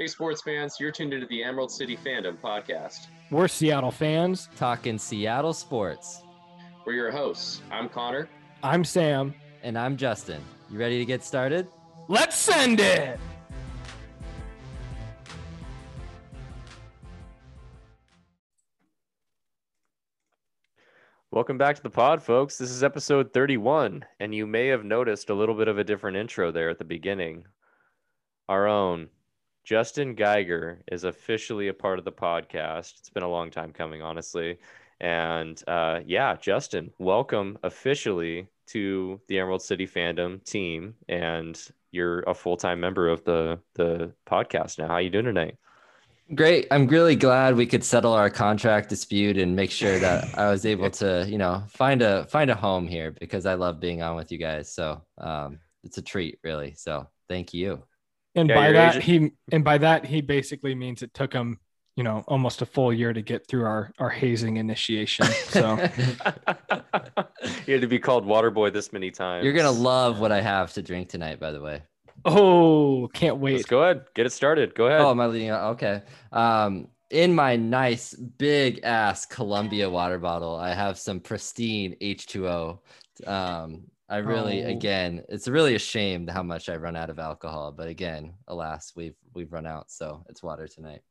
Hey, sports fans, you're tuned into the Emerald City Fandom podcast. We're Seattle fans. talking Seattle sports. We're your hosts. I'm Connor. I'm Sam. And I'm Justin. You ready to get started? Let's send it. Welcome back to the pod, folks. This is episode 31, and you may have noticed a little bit of a different intro there at the beginning. Our own Justin Geiger is officially a part of the podcast. It's been a long time coming, honestly. And uh, yeah, Justin, welcome officially to the Emerald City fandom team, and you're a full time member of the the podcast now. How you doing tonight? Great. I'm really glad we could settle our contract dispute and make sure that I was able to, you know, find a find a home here because I love being on with you guys. So um, it's a treat, really. So thank you. And Yeah, by that agent- he and by that he basically means it took him, you know, almost a full year to get through our our hazing initiation. So you had to be called water boy this many times. You're gonna love what I have to drink tonight, by the way. oh, can't wait. Let's wait. go ahead. Get it started. Go ahead. Oh, am I leading out? Okay. Um, in my nice big ass Columbia water bottle, I have some pristine H2O. Um, I really, Oh. again, it's really a shame how much I run out of alcohol, but again, alas, we've we've run out, so it's water tonight.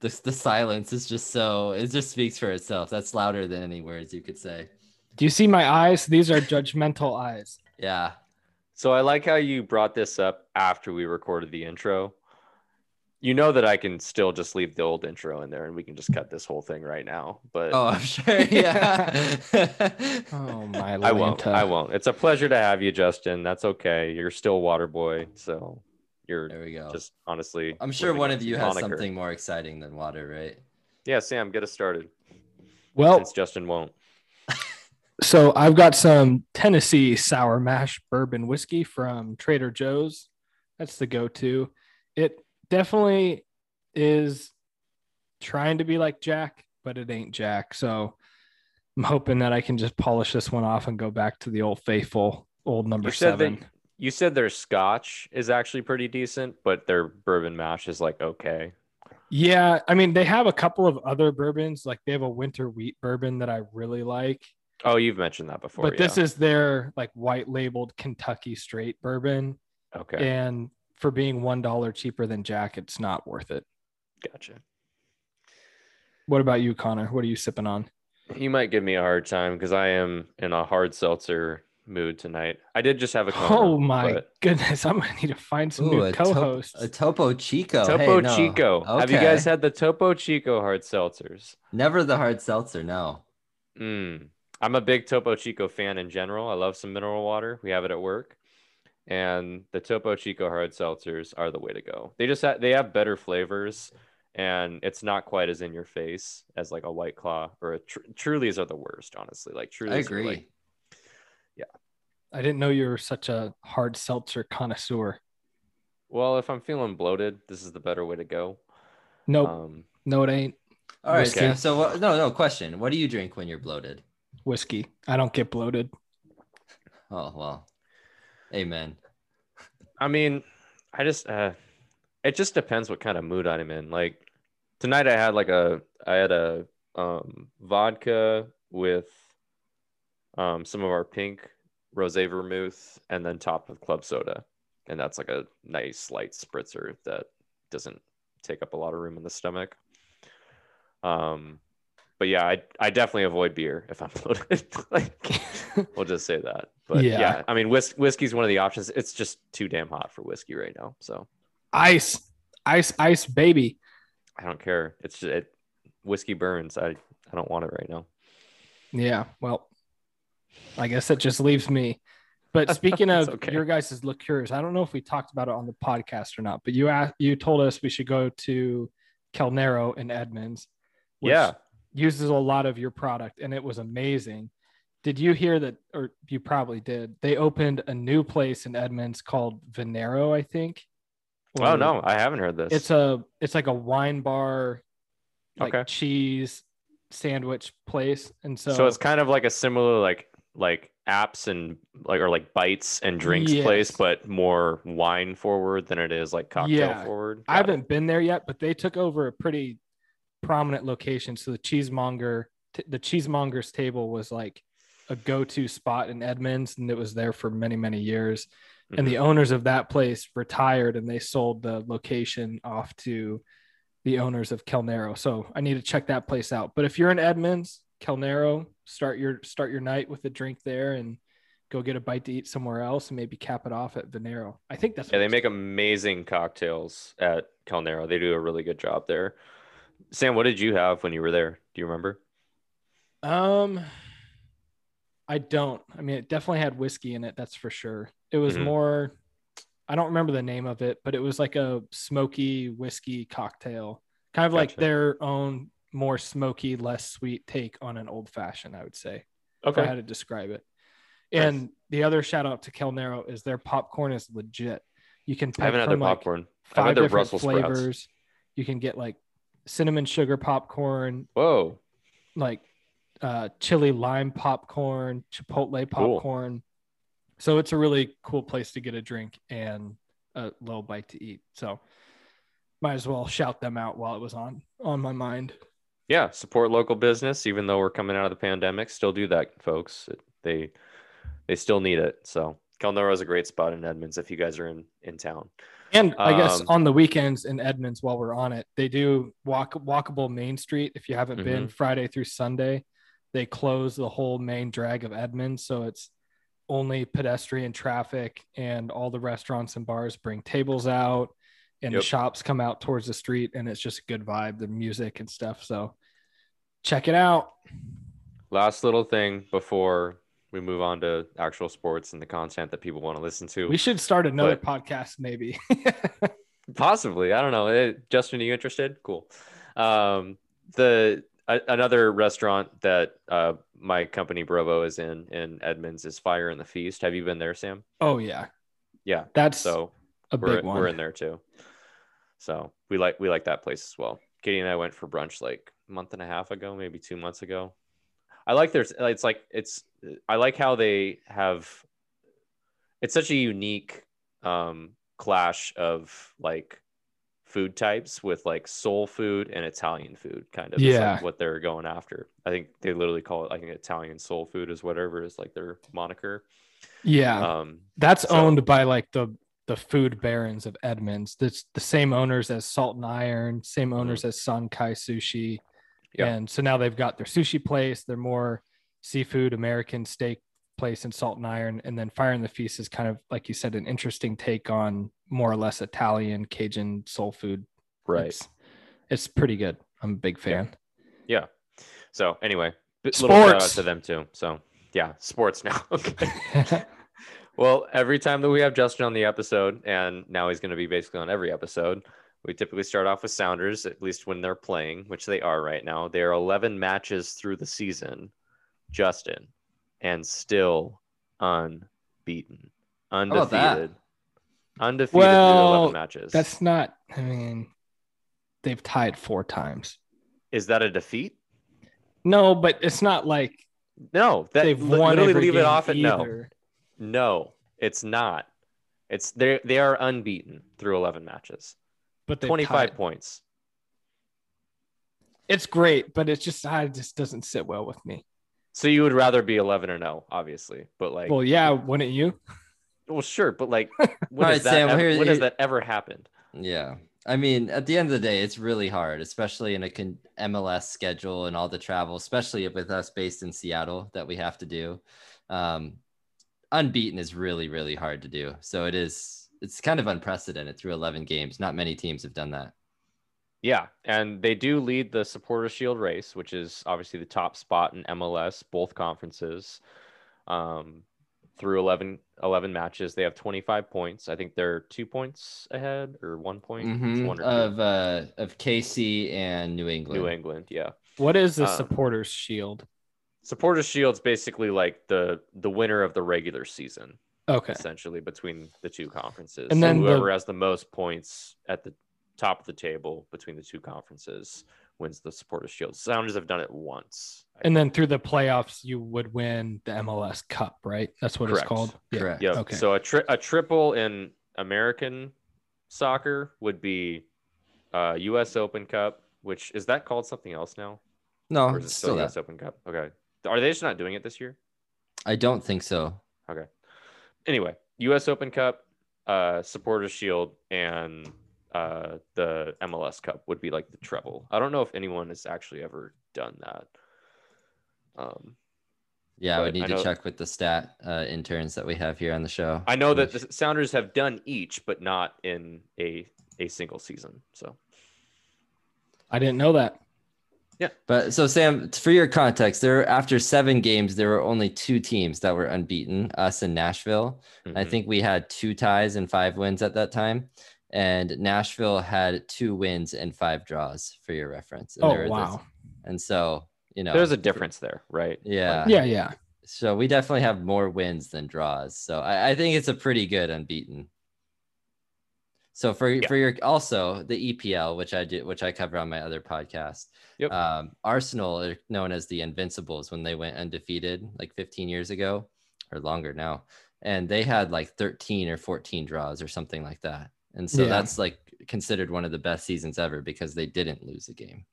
This the silence is just so it just speaks for itself. That's louder than any words you could say. Do you see my eyes? These are judgmental eyes. Yeah. So I like how you brought this up after we recorded the intro. You know that I can still just leave the old intro in there and we can just cut this whole thing right now. But Oh, I'm sure. Yeah. Oh my I won't. I won't. It's a pleasure to have you, Justin. That's okay. You're still water boy, so you're there we go. just honestly. I'm sure one of you the has moniker. something more exciting than water, right? Yeah, Sam, get us started. Well, Since Justin won't. so I've got some Tennessee sour mash bourbon whiskey from Trader Joe's. That's the go-to. It definitely is trying to be like Jack, but it ain't Jack. So I'm hoping that I can just polish this one off and go back to the old faithful old number You seven. that you said their Scotch is actually pretty decent, but their bourbon mash is like okay. Yeah, I mean they have a couple of other bourbons, like they have a winter wheat bourbon that I really like. Oh, you've mentioned that before. but this is their like white labeled Kentucky straight bourbon. okay. And for being one dollar cheaper than Jack, it's not worth it. Gotcha. What about you, Connor? What are you sipping on? You might give me a hard time because I am in a hard seltzer mood tonight. I did just have a Kona, Oh my but- goodness, I'm gonna need to find some Ooh, new a, co-hosts. a Topo Chico. Hey, Topo no. Chico. Have you guys had the Topo Chico hard seltzers? Never the hard seltzer. No. Mm. I'm a big Topo Chico fan in general. I love some mineral water. We have it at work. And the Topo Chico hard seltzers are the way to go. They just have, they have better flavors and it's not quite as in your face as like a White Claw or a tr- Trulies are the worst, honestly. Like Trulies I are, agree. like, yeah, I didn't know you were such a hard seltzer connoisseur. well, if I'm feeling bloated, this is the better way to go. Nope, Um, no, it ain't All right. Whiskey. So, so what, no, no question. What do you drink when you're bloated? whiskey. I don't get bloated. Oh well. Amen. I mean, I just uh it just depends what kind of mood I'm in. Like tonight I had like a I had a um vodka with um some of our pink rosé vermouth and then top with club soda. And that's like a nice light spritzer that doesn't take up a lot of room in the stomach. Um but yeah, I I definitely avoid beer if I'm bloated. like we'll just say that. But Yeah. yeah, I mean, whis- whiskey's one of the options. It's just too damn hot for whiskey right now. So Ice, ice, ice, baby. I don't care. It's just it, whiskey burns. I, I don't want it right now. Yeah, well, I guess that just leaves me. But speaking of okay. your guys' liqueurs, I don't know if we talked about it on the podcast or not, but you asked, you told us we should go to Kelnero in Edmonds. which Yeah. uses a lot of your product, and it was amazing. Did you hear that, or you probably did? They opened a new place in Edmonds called Venero, I think. Oh no, I haven't heard this. it's a it's like a wine bar, like Okay. cheese sandwich place, and so, so, it's kind of like a similar like like apps and like or like bites and drinks place, but more wine forward than it is like cocktail Yeah. forward. I Got it. haven't been there yet, but they took over a pretty prominent location. So the cheesemonger, t- the cheesemonger's table was like a go-to spot in Edmonds, and it was there for many, many years. And Mhm. the owners of that place retired, and they sold the location off to the owners of Kelnero. So I need to check that place out. But if you're in Edmonds, Kelnero, start your start your night with a drink there, and go get a bite to eat somewhere else, and maybe cap it off at Venero. I think that's Yeah, they make amazing cocktails at Kelnero. They do a really good job there. Sam, what did you have when you were there? Do you remember? Um, I don't. I mean, it definitely had whiskey in it. That's for sure. It was Mhm. more. I don't remember the name of it, but it was like a smoky whiskey cocktail, kind of like their own more smoky, less sweet take on an old fashioned. I would say, I had to describe it. Nice. And the other shout out to Kelnero is their popcorn is legit. You can I haven't had their like popcorn. I've five different Brussels sprouts. flavors. You can get like cinnamon sugar popcorn, Whoa. like uh, chili lime popcorn, chipotle Cool. popcorn. So it's a really cool place to get a drink and a little bite to eat. So might as well shout them out while it was on on my mind. Yeah, support local business, even though we're coming out of the pandemic. Still do that, folks. It- they they still need it. So Kelnero is a great spot in Edmonds if you guys are in in town. And I guess Um, on the weekends in Edmonds, while we're on it, they do walk walkable Main Street. If you haven't been Mm-hmm. Friday through Sunday, they close the whole main drag of Edmonds, so it's only pedestrian traffic, and all the restaurants and bars bring tables out, and Yep. the shops come out towards the street, and it's just a good vibe, the music and stuff. So check it out. Last little thing before we move on to actual sports and the content that people want to listen to. We should start another But- podcast, maybe. Possibly, I don't know. Eh, Justin, are you interested? Cool. Um, the a, another restaurant that uh, my company Brovo is in in Edmonds is Fire and the Feast. Have you been there, Sam? oh yeah, Yeah. that's So a we're big one. we're in there too. So we like we like that place as well. Katie and I went for brunch like a month and a half ago, maybe two months ago. I like their it's like it's I like how they have it's such a unique um clash of like food types with like soul food and Italian food kind of is, like, Yeah. what they're going after. I think they literally call it I think Italian soul food is whatever is like their moniker. yeah. Um That's So- owned by like the the food barons of Edmonds. That's the same owners as Salt and Iron, same owners as Sankai Sushi. Mm-hmm. Yeah. And so now they've got their sushi place, They're more seafood American steak place in Salt and Iron, and then Fire in the Feast is kind of like you said, an interesting take on more or less Italian Cajun soul food. right. It's, it's pretty good. I'm a big fan. Yeah. So anyway, b- little shout out Sports. to them too. So yeah, sports now. okay. Well, every time that we have Justin on the episode, and now he's going to be basically on every episode, we typically start off with Sounders, at least when they're playing, which they are right now. They are 11 matches through the season, Justin, and still unbeaten, undefeated, undefeated through 11 matches. That's not. I mean, they've tied four times. Is that a defeat? No, but it's not like No, that they've won literally leave it off at no. either. No, it's not. It's they they are unbeaten through 11 matches. But they 25 points. It's great, but it's just I it just doesn't sit well with me. So you would rather be 11 or no, obviously. But like Well, yeah, wouldn't you? well sure, but like when, All has right, that Sam, ever, here- when has that ever happened? Yeah. I mean, at the end of the day, it's really hard, especially in a con- MLS schedule and all the travel, especially with us based in Seattle that we have to do. Um, unbeaten is really, really hard to do. So it is, it's kind of unprecedented through 11 games. Not many teams have done that. Yeah, and they do lead the Supporter Shield race, which is obviously the top spot in MLS, both conferences. Um, through 11, 11 matches, they have 25 points. I think they're two points ahead or one point. It's Mhm, one or. Of, uh, of KC and New England. New England, yeah. What is the Um, supporters shield? Supporter Shield's basically like the the winner of the regular season, Okay. essentially between the two conferences. And So then the- whoever has the most points at the top of the table between the two conferences wins the Supporter Shield. Sounders have done it once, And then through the playoffs, you would win the MLS Cup, right? That's what Correct. it's called. Yeah. Correct. Yep. Okay. So a tri- a triple in American soccer would be uh, U.S. Open Cup, which is that called something else now, No, or is it it's still still U.S. that. Open Cup? Okay. Are they just not doing it this year? I don't think so. Okay. Anyway, U.S. Open Cup, uh, Supporters Shield, and uh, the MLS Cup would be like the treble. I don't know if anyone has actually ever done that. Um, Yeah, I would need I to know- check with the stat uh, interns that we have here on the show. I know that the Sounders have done each, but not in a a single season. So I didn't know that. Yeah. But so Sam, for your context, there after seven games, there were only two teams that were unbeaten, us and Nashville. I mhm. think we had two ties and five wins at that time. And Nashville had two wins and five draws for your reference. And Oh there wow. this- and so, you know, there's a difference there, right? Yeah. Yeah, yeah. So we definitely have more wins than draws. So I, I think it's a pretty good unbeaten. So for Yeah. for your also the EPL, which I did, which I cover on my other podcast. Yep. Um, Arsenal are known as the Invincibles when they went undefeated like 15 years ago or longer now, and they had like 13 or 14 draws or something like that. And so Yeah. that's like considered one of the best seasons ever because they didn't lose a game.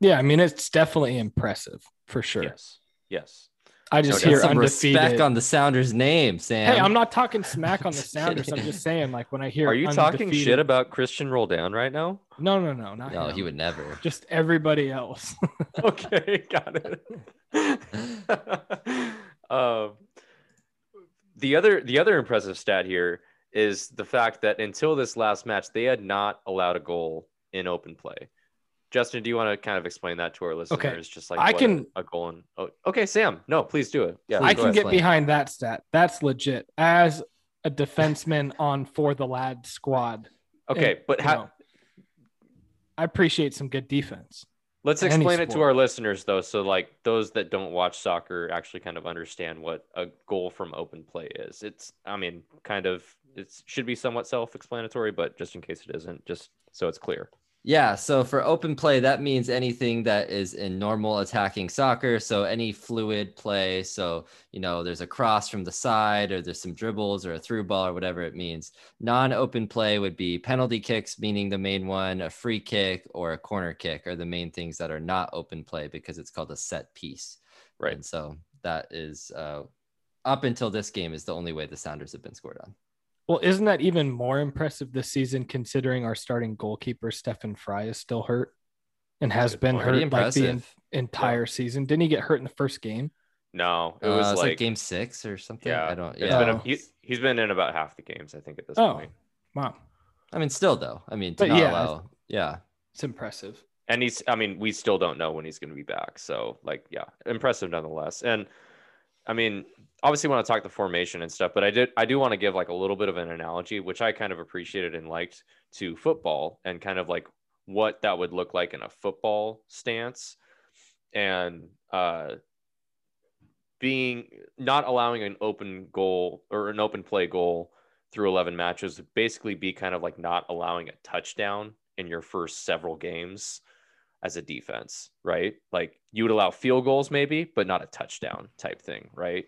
Yeah, I mean it's definitely impressive for sure. Yes. Yes. I just doubt. hear Some undefeated. respect on the Sounders name, Sam. hey, I'm not talking smack on the Just Sounders. I'm just saying, like when I hear Are you talking shit about Christian Roldan right now? No, no, no, not No, him. he would never. Just everybody else. okay, got it. um, the other the other impressive stat here is the fact that until this last match, they had not allowed a goal in open play. Justin, do you want to kind of explain that to our listeners? Just like I can- a, goal in. Oh, okay, Sam. No, please do it. Yeah, I can ahead, get behind that stat. That's legit. As a defenseman on for the lad squad. Okay, and, but how? know, I appreciate some good defense. Let's explain it to our listeners though, so like those that don't watch soccer actually kind of understand what a goal from open play is. It's, I mean, kind of, it should be somewhat self-explanatory, but just in case it isn't, just so it's clear. Yeah, so for open play, that means anything that is in normal attacking soccer. So any fluid play. So, you know, there's a cross from the side, or there's some dribbles, or a through ball, or whatever it means. Non open play would be penalty kicks, meaning the main one, a free kick, or a corner kick are the main things that are not open play because it's called a set piece. Right. And so that is, uh, up until this game, is the only way the Sounders have been scored on. Well, isn't that even more impressive this season considering our starting goalkeeper Stefan Frei is still hurt and has good been point. hurt Pretty like the en- impressive. entire season? Didn't he get hurt in the first game? No, it Uh, was like, like game six or something. yeah, I don't, it's yeah. been a- he, he's been in about half the games, I think, at this Oh. point. Wow, I mean, still though. I mean, to But not yeah, allow, yeah. it's impressive. and he's i mean we still don't know when he's going to be back so like yeah impressive nonetheless and i mean obviously want to talk the formation and stuff but i did i do want to give like a little bit of an analogy which i kind of appreciated and liked to football and kind of like what that would look like in a football stance. And uh being not allowing an open goal or an open play goal through 11 matches basically be kind of like not allowing a touchdown in your first several games as a defense, right? Like you would allow field goals maybe, but not a touchdown type thing, right?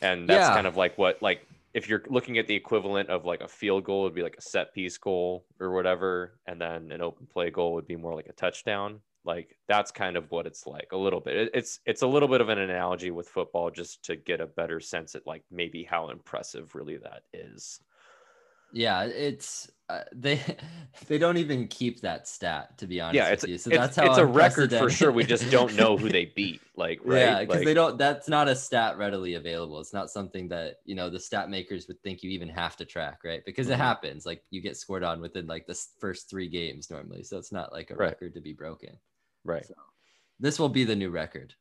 And that's Yeah. kind of like what like if you're looking at the equivalent of like a field goal would be like a set piece goal or whatever, and then an open play goal would be more like a touchdown. Like that's kind of what it's like a little bit. It's it's a little bit of an analogy with football just to get a better sense at like maybe how impressive really that is. Yeah, it's uh, they they don't even keep that stat to be honest. yeah, with it's you. So it's, that's how it's a record for sure. We just don't know who they beat. Like right, Yeah, because Like, they don't. That's not a stat readily available. It's not something that you know the stat makers would think you even have to track, right? Because Mhm. it happens. Like you get scored on within like the first three games normally, so it's not like a Right. record to be broken. right. So this will be the new record.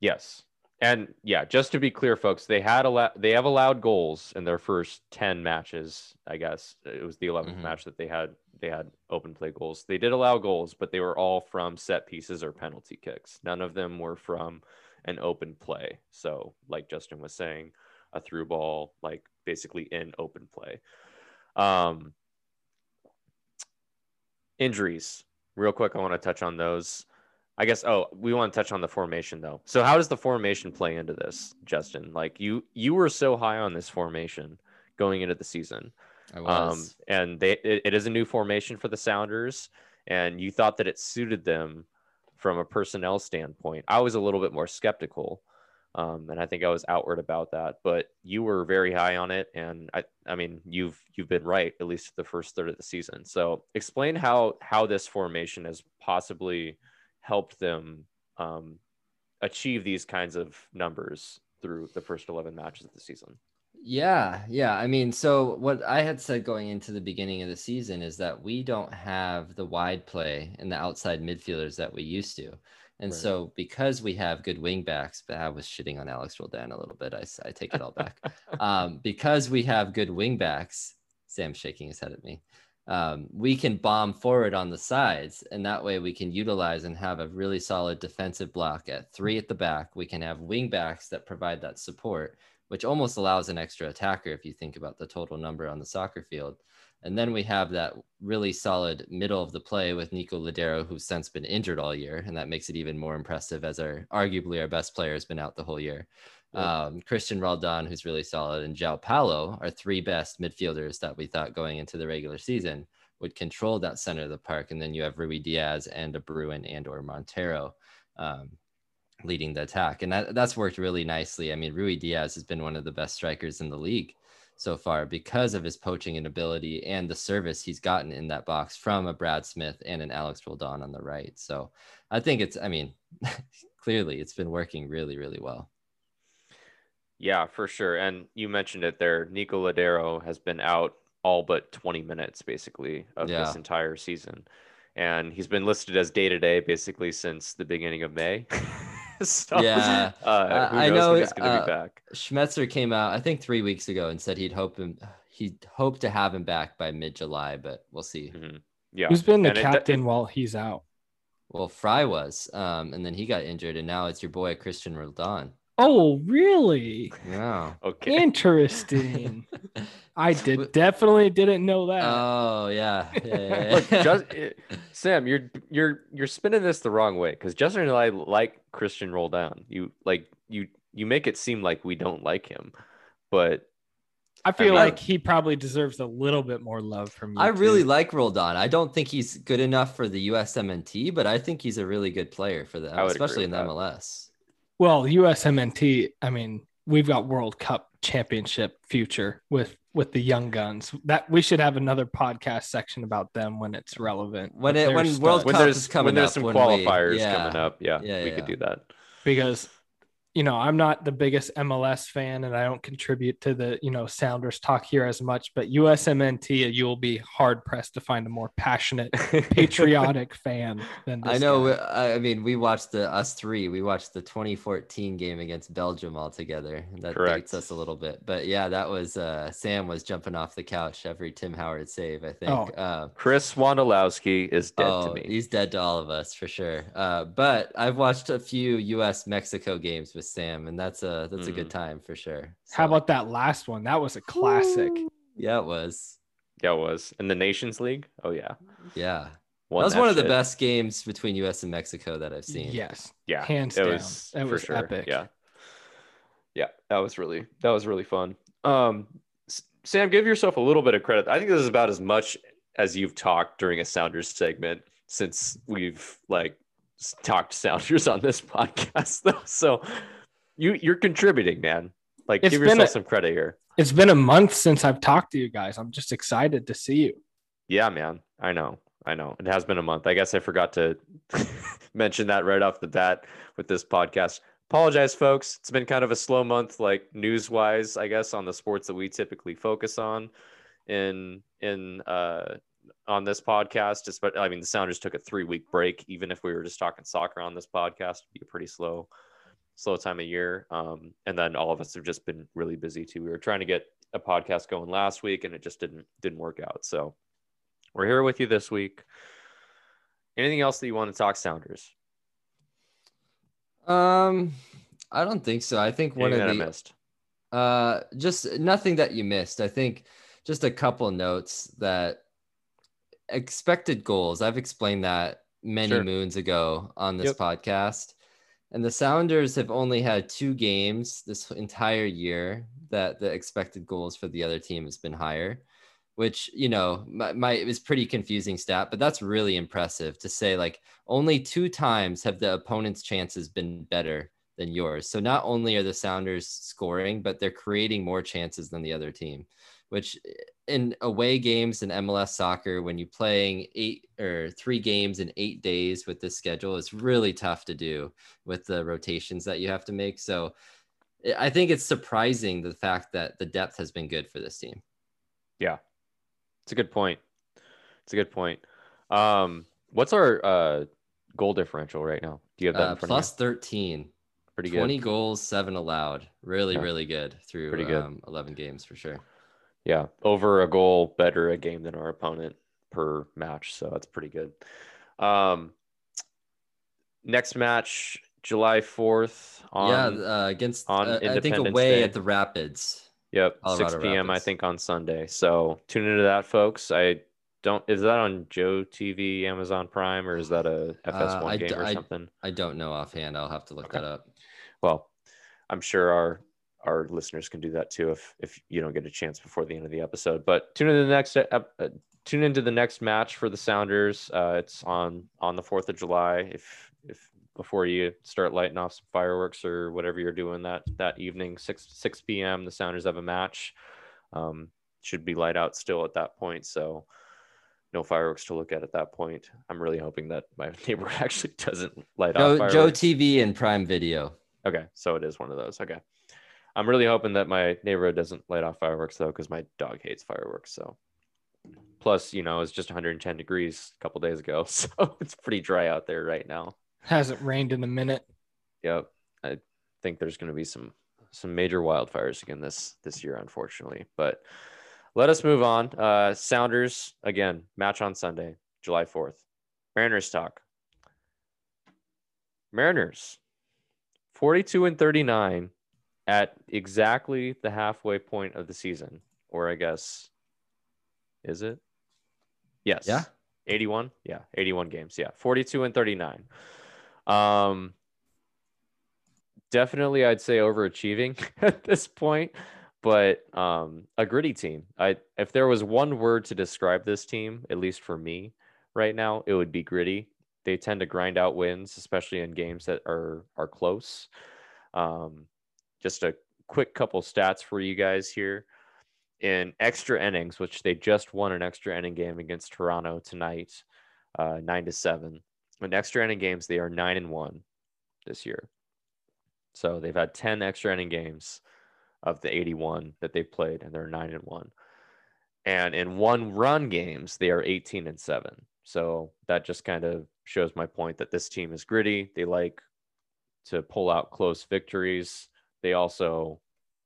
Yes. And yeah, just to be clear, folks, they had a they have allowed goals in their first 10 matches, I guess. It was the 11th Mhm. match that they had they had open play goals. They did allow goals, but they were all from set pieces or penalty kicks. None of them were from an open play. So, like Justin was saying, a through ball like basically in open play. Um injuries. Real quick, I want to touch on those. I guess. Oh, we want to touch on the formation though. So how does the formation play into this, Justin? Like you, you were so high on this formation going into the season. I was. Um, and they it, it is a new formation for the Sounders, and you thought that it suited them from a personnel standpoint. I was a little bit more skeptical, um, and I think I was outward about that. But you were very high on it, and I I mean you've you've been right at least the first third of the season. So explain how how this formation has possibly helped them um, achieve these kinds of numbers through the first 11 matches of the season. Yeah, yeah. I mean, so what I had said going into the beginning of the season is that we don't have the wide play and the outside midfielders that we used to. And Right. so because we have good wing backs, but I was shitting on Alex Roldan a little bit. I, I take it all back. um, because we have good wing backs, Sam's shaking his head at me. Um, we can bomb forward on the sides, and that way we can utilize and have a really solid defensive block at three at the back. We can have wing backs that provide that support, which almost allows an extra attacker if you think about the total number on the soccer field. And then we have that really solid middle of the play with Nico Lodeiro, who's since been injured all year, and that makes it even more impressive as our arguably our best player has been out the whole year. Um, Christian Roldan, who's really solid, and João Paulo are three best midfielders that we thought going into the regular season would control that center of the park. And then you have Ruidiaz and a Bruin and or Montero um, leading the attack. And that, that's worked really nicely. I mean, Ruidiaz has been one of the best strikers in the league so far because of his poaching and ability and the service he's gotten in that box from a Brad Smith and an Alex Roldan on the right. So I think it's, I mean, clearly it's been working really, really well. Yeah, for sure. And you mentioned it there. Nico Lodeiro has been out all but 20 minutes basically of Yeah. this entire season. And he's been listed as day to day basically since the beginning of May. so, Yeah. uh, who I- I knows know, when he's going to uh, be back. Schmetzer came out, I think three weeks ago and said he'd hope him, he'd hope to have him back by mid July, but we'll see. Mhm. Yeah. Who's been the And it- captain while he's out? Well, Frei was, um, and then he got injured, and now it's your boy Christian Roldan. Oh, really? Yeah. Okay. Interesting. I did definitely didn't know that. Oh yeah. yeah, yeah, Look, just, it- eh, Sam, you're you're you're spinning this the wrong way because Justin and I like Christian Roldan. You like you you make it seem like we don't like him, but I feel mean- like he probably deserves a little bit more love from you. I really like Roldan. I don't think he's good enough for the USMNT, but I think he's a really good player for them, especially in the that. MLS. Well, USMNT. I mean, we've got World Cup championship future with with the young guns. That we should have another podcast section about them when it's relevant. When it- when studs. World when Cup is coming up, when there's up, some when we- qualifiers yeah. coming up, yeah, Yeah, we yeah. could do that. because you know I'm not the biggest MLS fan and I don't contribute to the you know Sounders talk here as much, but USMNT you will be hard pressed to find a more passionate, patriotic fan than this I know. guy. I I mean, we watched the us three. We watched the 2014 game against Belgium all together. That Correct. dates us a little bit, but yeah, that was uh, Sam was jumping off the couch every Tim Howard save. I think. Oh. Uh, Chris Wondolowski is dead oh, to me. he's dead to all of us for sure. Uh, but I've watched a few U.S. Mexico games with Sam, and that's a that's a good time for sure. How about that last one? That was a classic. Yeah, it was. Yeah, it was in the Nations League. Oh yeah, Yeah, Won that was one of the best games between U.S. and Mexico that I've seen. Yes. Yeah, hands it down. was That for was sure. epic. Yeah, yeah, that was really that was really fun. Um, S- Sam, give yourself a little bit of credit. I think this is about as much as you've talked during a Sounders segment since we've like talked Sounders on this podcast, though. So you you're contributing, man. Like, It's give yourself a- some credit here. It's been a month since I've talked to you guys. I'm just excited to see you. Yeah, man. I know. I know. It has been a month. I guess I forgot to mention that right off the bat with this podcast. Apologize, folks. It's been kind of a slow month, like news wise, I guess, on the sports that we typically focus on in in uh on this podcast. Just but I mean the Sounders took a three week break. Even if we were just talking soccer on this podcast, it'd be a pretty slow, slow time of year. Um, and then all of us have just been really busy too. We were trying to get a podcast going last week and it just didn't didn't work out. So we're here with you this week. Anything else that you want to talk Sounders? Um, I don't think so. I think one Anything of that I the missed? Uh, just nothing that you missed. I think just a couple notes that expected goals. I've explained that many Sure. moons ago on this Yep. podcast. And the Sounders have only had two games this entire year that the expected goals for the other team has been higher, which, you know, my, my it was pretty confusing stat, but that's really impressive to say like only two times have the opponent's chances been better than yours. So not only are the Sounders scoring, but they're creating more chances than the other team, which in away games in MLS soccer, when you're playing eight or three games in eight days with this schedule, it's really tough to do with the rotations that you have to make. So I think it's surprising the fact that the depth has been good for this team. Yeah, it's a good point. It's a good point. Um, what's our uh goal differential right now? Do you have that Uh, in front plus of 13, you? Pretty good. 20 goals, seven allowed. Really, Yeah. really good through good. Um, 11 games for sure. Yeah, over a goal better a game than our opponent per match, so that's pretty good. Um, next match, July fourth. On, yeah, uh, against on uh, I think away Day. at the Rapids. Yep, Colorado 6 p.m. I think on Sunday. So tune into that, folks. I don't. Is that on Joe TV, Amazon Prime, or is that a FS1 Uh, game d- or I- something? I don't know offhand. I'll have to look Okay. that up. Well, I'm sure our our listeners can do that too if if you don't get a chance before the end of the episode. But tune into the next uh, tune into the next match for the Sounders. Uh, it's on on the Fourth of July. If if before you start lighting off some fireworks or whatever you're doing that that evening, six six p.m. The Sounders have a match. Um, should be light out still at that point. So. No fireworks to look at at that point. I'm really hoping that my neighbor actually doesn't light off Joe, fireworks. Joe TV and Prime Video. Okay, so it is one of those. Okay. I'm really hoping that my neighborhood doesn't light off fireworks though, because my dog hates fireworks. So, plus, you know, it's just 110 degrees a couple days ago, so it's pretty dry out there right now. Hasn't rained in a minute. Yep, I think there's going to be some some major wildfires again this this year, unfortunately. But let us move on. Uh, Sounders again, match on Sunday, July 4th. Mariners talk. Mariners, 42 and 39 at exactly the halfway point of the season, or I guess, is it? Yes. Yeah. 81. Yeah, 81 games. Yeah, 42 and 39. Um, definitely, I'd say overachieving at this point, but um, a gritty team. I if there was one word to describe this team, at least for me right now, it would be gritty. They tend to grind out wins, especially in games that are are close. Um, just a quick couple stats for you guys here. In extra innings, which they just won an extra inning game against Toronto tonight, uh, nine to seven. In extra inning games, they are nine and one this year. So they've had 10 extra inning games of the 81 that they've played, and they're nine and one. And in one run games, they are 18 and seven. So that just kind of shows my point that this team is gritty. They like to pull out close victories. They also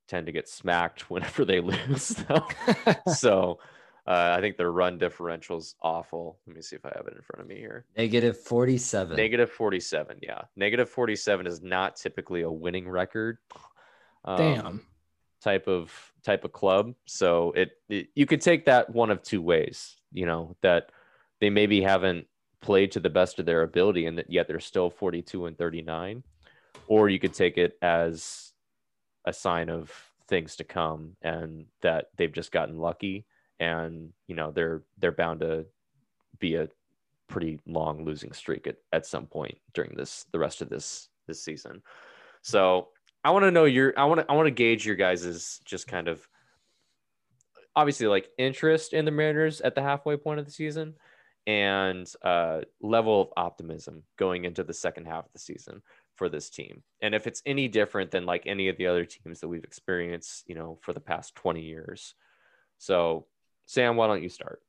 tend to get smacked whenever they lose. so uh, I think their run differential is awful. Let me see if I have it in front of me here. Negative 47. Negative 47. Yeah. Negative 47 is not typically a winning record. um, Damn. Type of type of club. So it, it you could take that one of two ways, you know, that they maybe haven't played to the best of their ability and that yet they're still 42 and 39. Or you could take it as a sign of things to come and that they've just gotten lucky and you know they're they're bound to be a pretty long losing streak at, at some point during this the rest of this this season. So i want to know your i want to i want to gauge your guys's just kind of obviously like interest in the mariners at the halfway point of the season and uh level of optimism going into the second half of the season for this team and if it's any different than like any of the other teams that we've experienced you know for the past 20 years so sam why don't you start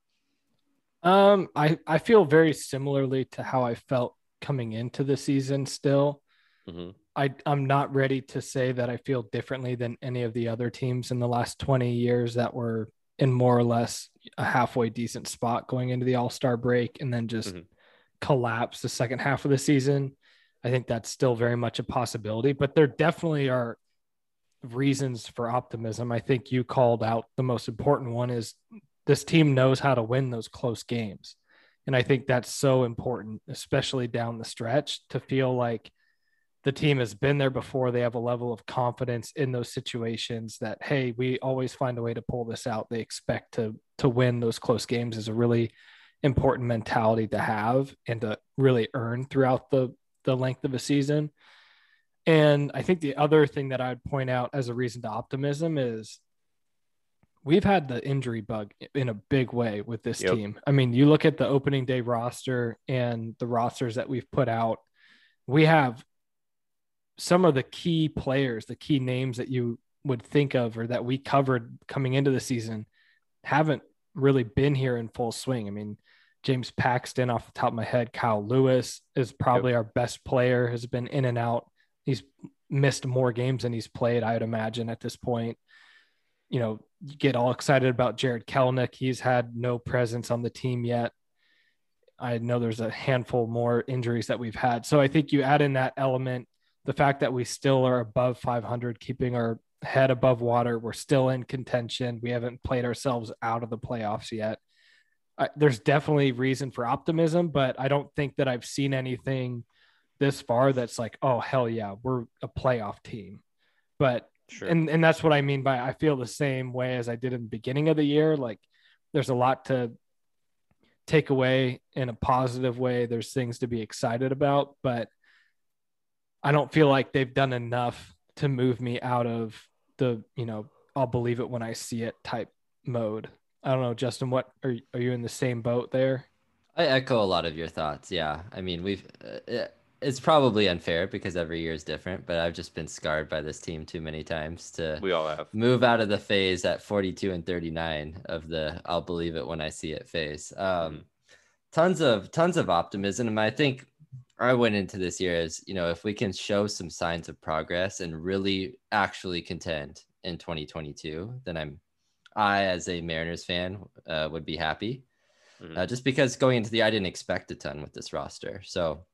Um, I I feel very similarly to how I felt coming into the season. Still, Mhm. I I'm not ready to say that I feel differently than any of the other teams in the last 20 years that were in more or less a halfway decent spot going into the All Star break and then just Mhm. collapse the second half of the season. I think that's still very much a possibility, but there definitely are reasons for optimism. I think you called out the most important one is this team knows how to win those close games. And I think that's so important, especially down the stretch, to feel like the team has been there before. They have a level of confidence in those situations that, hey, we always find a way to pull this out. They expect to to win those close games is a really important mentality to have and to really earn throughout the the length of a season. And I think the other thing that I'd point out as a reason to optimism is we've had the injury bug in a big way with this yep. team. I mean, you look at the opening day roster and the rosters that we've put out, we have some of the key players, the key names that you would think of or that we covered coming into the season haven't really been here in full swing. I mean, James Paxton off the top of my head, Kyle Lewis is probably yep. our best player, has been in and out. He's missed more games than he's played, I would imagine, at this point. You know, you get all excited about Jarred Kelenic. He's had no presence on the team yet. I know there's a handful more injuries that we've had. So I think you add in that element, the fact that we still are above 500, keeping our head above water. We're still in contention. We haven't played ourselves out of the playoffs yet there's definitely reason for optimism, but I don't think that I've seen anything this far that's like, oh hell yeah, we're a playoff team. But sure. and and that's what I mean by I feel the same way as I did in the beginning of the year. Like there's a lot to take away in a positive way. There's things to be excited about, but I don't feel like they've done enough to move me out of the, you know, I'll believe it when I see it type mode. I don't know, Justin. What are are you in the same boat there? I echo a lot of your thoughts. Yeah, I mean, we've uh, it's probably unfair because every year is different, but I've just been scarred by this team too many times to we all have move out of the phase at 42 and 39 of the I'll believe it when I see it phase. Um, mm-hmm. Tons of tons of optimism, and I think I went into this year as you know if we can show some signs of progress and really actually contend in 2022, then I'm I, as a Mariners fan, uh, would be happy. Mm-hmm. Uh, just because going into the, I didn't expect a ton with this roster. So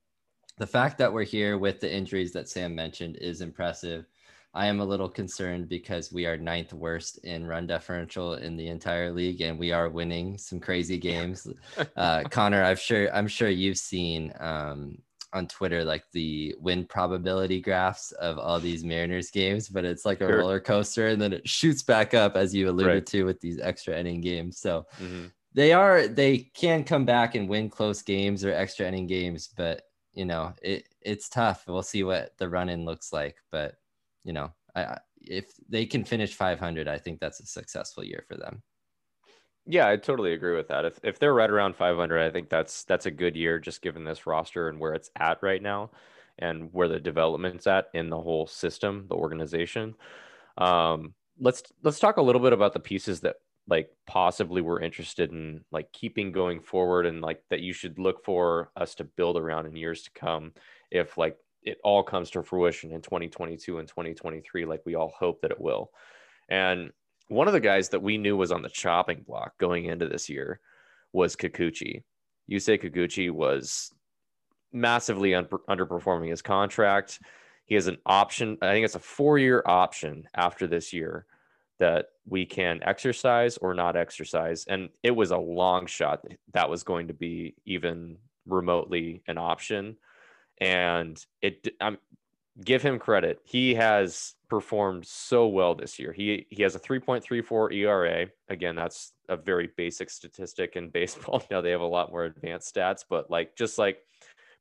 the fact that we're here with the injuries that Sam mentioned is impressive. I am a little concerned because we are ninth worst in run differential in the entire league, and we are winning some crazy games. uh, Connor, I'm sure I'm sure you've seen um, on Twitter like the win probability graphs of all these Mariners games, but it's like a sure. roller coaster and then it shoots back up as you alluded right. to with these extra inning games. So mm-hmm. they are they can come back and win close games or extra inning games, but you know, it it's tough. We'll see what the run in looks like, but you know, I, if they can finish 500, I think that's a successful year for them. Yeah, I totally agree with that. If if they're right around 500, I think that's that's a good year just given this roster and where it's at right now and where the development's at in the whole system, the organization. Um, let's let's talk a little bit about the pieces that like possibly we're interested in like keeping going forward and like that you should look for us to build around in years to come if like it all comes to fruition in 2022 and 2023 like we all hope that it will. And one of the guys that we knew was on the chopping block going into this year was Kikuchi. Yusei Kikuchi was massively un- underperforming his contract. He has an option. I think it's a four-year option after this year that we can exercise or not exercise. And it was a long shot that was going to be even remotely an option. And it, I'm, give him credit. He has performed so well this year. He he has a 3.34 ERA. Again, that's a very basic statistic in baseball. Now they have a lot more advanced stats, but like just like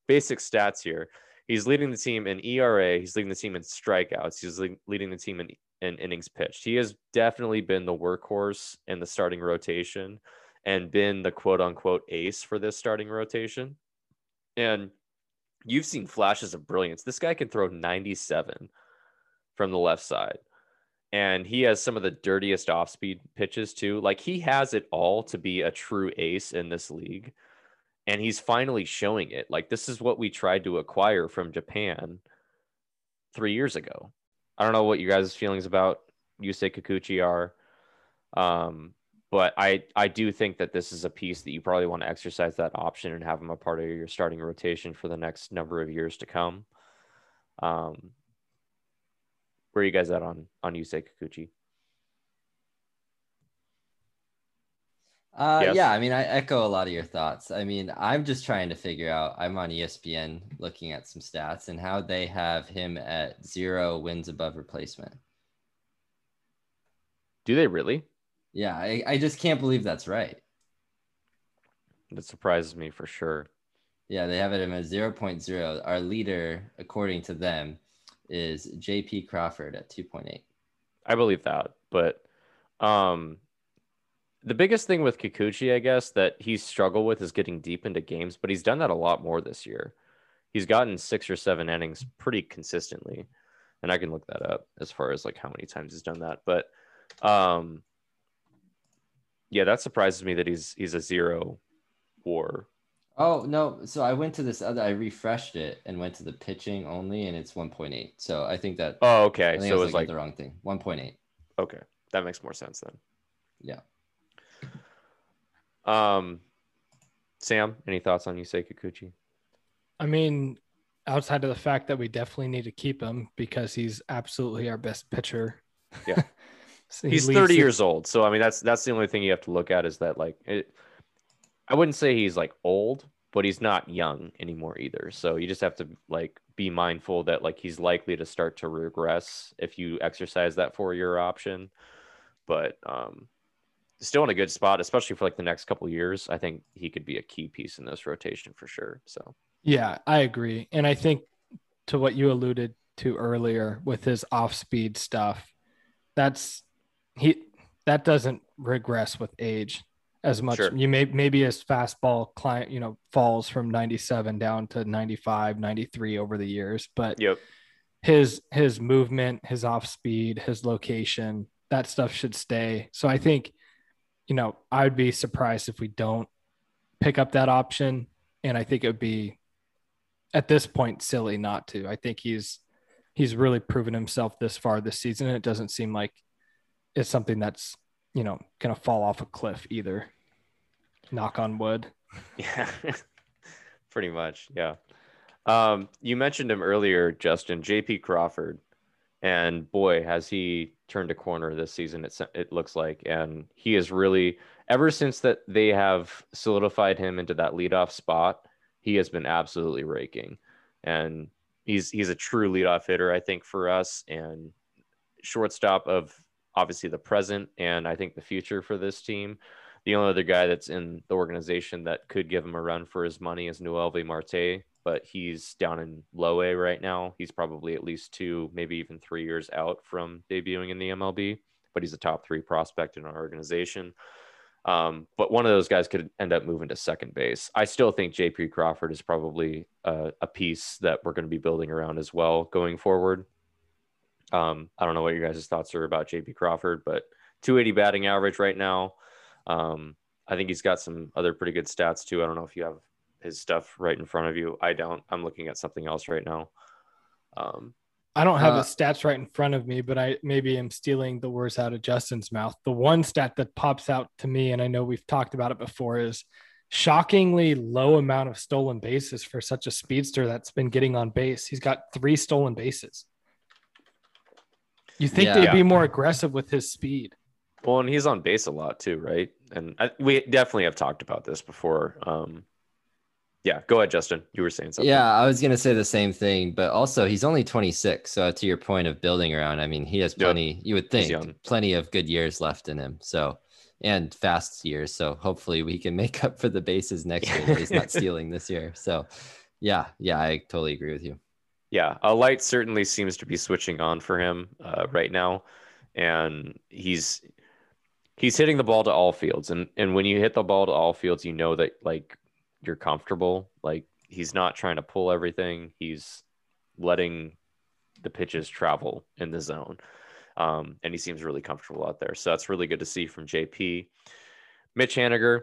basic stats here. He's leading the team in ERA. He's leading the team in strikeouts. He's leading the team in, in innings pitched. He has definitely been the workhorse in the starting rotation and been the quote unquote ace for this starting rotation. And you've seen flashes of brilliance. This guy can throw 97 from the left side. And he has some of the dirtiest off speed pitches too. Like he has it all to be a true ace in this league. And he's finally showing it. Like this is what we tried to acquire from Japan three years ago. I don't know what you guys' feelings about Yusei Kikuchi are. Um, but I I do think that this is a piece that you probably want to exercise that option and have him a part of your starting rotation for the next number of years to come. Um, where are you guys at on on Yusei Kikuchi? Uh, Yes. Yeah, I mean, I echo a lot of your thoughts. I mean, I'm just trying to figure out. I'm on ESPN looking at some stats and how they have him at zero wins above replacement. Do they really? Yeah, I, I just can't believe that's right. That surprises me for sure. Yeah, they have it at 0.0. Our leader, according to them, is JP Crawford at 2.8. I believe that, but um, the biggest thing with Kikuchi, I guess, that he's struggled with is getting deep into games, but he's done that a lot more this year. He's gotten six or seven innings pretty consistently, and I can look that up as far as like how many times he's done that. But um, yeah, that surprises me that he's he's a zero WAR. Oh no! So I went to this other. I refreshed it and went to the pitching only, and it's 1.8. So I think that Oh, I okay. think So I was it's looking at like the wrong thing. 1.8. okay, that makes more sense then. Yeah. Um, Sam, any thoughts on Yusei Kikuchi? I mean, outside of the fact that we definitely need to keep him because he's absolutely our best pitcher. Yeah. So he he's 30 the- years old so i mean that's that's the only thing you have to look at is that like it i wouldn't say he's like old but he's not young anymore either. So you just have to like be mindful that like he's likely to start to regress if you exercise that four year option. But um still in a good spot especially for like the next couple years. I think he could be a key piece in this rotation for sure so. Yeah, I agree. And I think to what you alluded to earlier with his off speed stuff, that's he that doesn't regress with age as much. Sure. You may maybe his fastball client, you know, falls from 97 down to 95, 93 over the years, but yep his his movement, his off speed, his location, that stuff should stay. So I think, you know, I'd be surprised if we don't pick up that option. And I think it would be at this point silly not to. I think he's he's really proven himself this far this season. And it doesn't seem like it's something that's, you know, gonna fall off a cliff either. Knock on wood. Yeah, pretty much. Yeah. Um, you mentioned him earlier, Justin, JP Crawford, and boy, has he turned a corner this season. It it looks like, and he is really ever since that they have solidified him into that leadoff spot. He has been absolutely raking, and he's he's a true leadoff hitter, I think, for us, and shortstop of obviously the present and I think the future for this team. The only other guy that's in the organization that could give him a run for his money is Noelvi Marte, but he's down in low A right now. He's probably at least two, maybe even three years out from debuting in the MLB, but he's a top three prospect in our organization. Um, but one of those guys could end up moving to second base. I still think JP Crawford is probably a, a piece that we're going to be building around as well going forward. Um, I don't know what your guys' thoughts are about JP Crawford, but 280 batting average right now. Um, I think he's got some other pretty good stats too. I don't know if you have his stuff right in front of you. I don't. I'm looking at something else right now. Um, I don't have Uh, his stats right in front of me, but I maybe am stealing the words out of Justin's mouth. The one stat that pops out to me, and I know we've talked about it before, is shockingly low amount of stolen bases for such a speedster that's been getting on base. He's got three stolen bases. You think Yeah. they'd be more aggressive with his speed? well, and he's on base a lot too, right? And I, we definitely have talked about this before. Um, yeah, go ahead, Justin. You were saying something. Yeah, I was gonna say the same thing, but also he's only 26. So to your point of building around, I mean, he has Yep. plenty. You would think plenty of good years left in him. So and fast years. So hopefully we can make up for the bases next year he's not stealing this year. So yeah, yeah, I totally agree with you. Yeah, a light certainly seems to be switching on for him uh, right now, and he's he's hitting the ball to all fields, and and when you hit the ball to all fields, you know that like you're comfortable. Like he's not trying to pull everything; he's letting the pitches travel in the zone, um, and he seems really comfortable out there. So that's really good to see from JP. Mitch Haniger,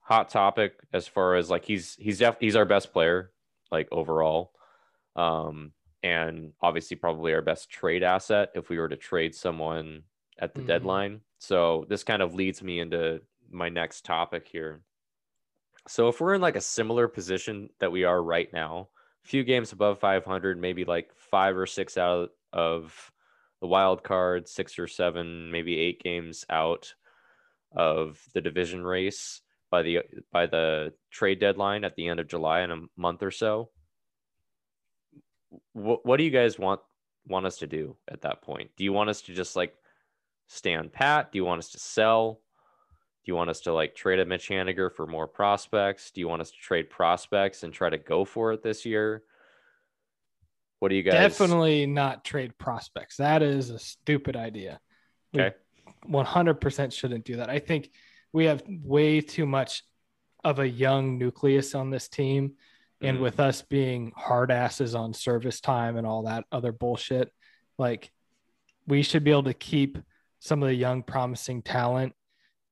hot topic as far as like he's he's def- he's our best player like overall um, and obviously probably our best trade asset if we were to trade someone at the Mhm. deadline. So this kind of leads me into my next topic here. So if we're in like a similar position that we are right now, a few games above 500, maybe like five or six out of the wild card, six or seven, maybe eight games out of the division race. by the by the trade deadline at the end of July in a month or so. What what do you guys want want us to do at that point? Do you want us to just like stand pat? Do you want us to sell? Do you want us to like trade a Mitch Haniger for more prospects? Do you want us to trade prospects and try to go for it this year? What do you guys Definitely not trade prospects. That is a stupid idea. We Okay. 100% shouldn't do that. I think we have way too much of a young nucleus on this team. And Mhm. with us being hard asses on service time and all that other bullshit, like we should be able to keep some of the young, promising talent.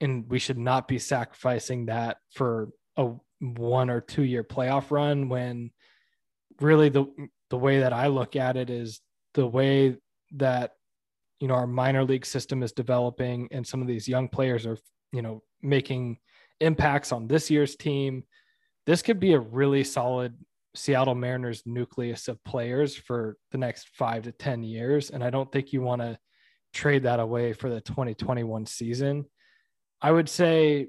And we should not be sacrificing that for a one or two year playoff run when really the the way that I look at it is the way that you know our minor league system is developing and some of these young players are you know making impacts on this year's team this could be a really solid Seattle Mariners nucleus of players for the next 5 to 10 years and I don't think you want to trade that away for the 2021 season I would say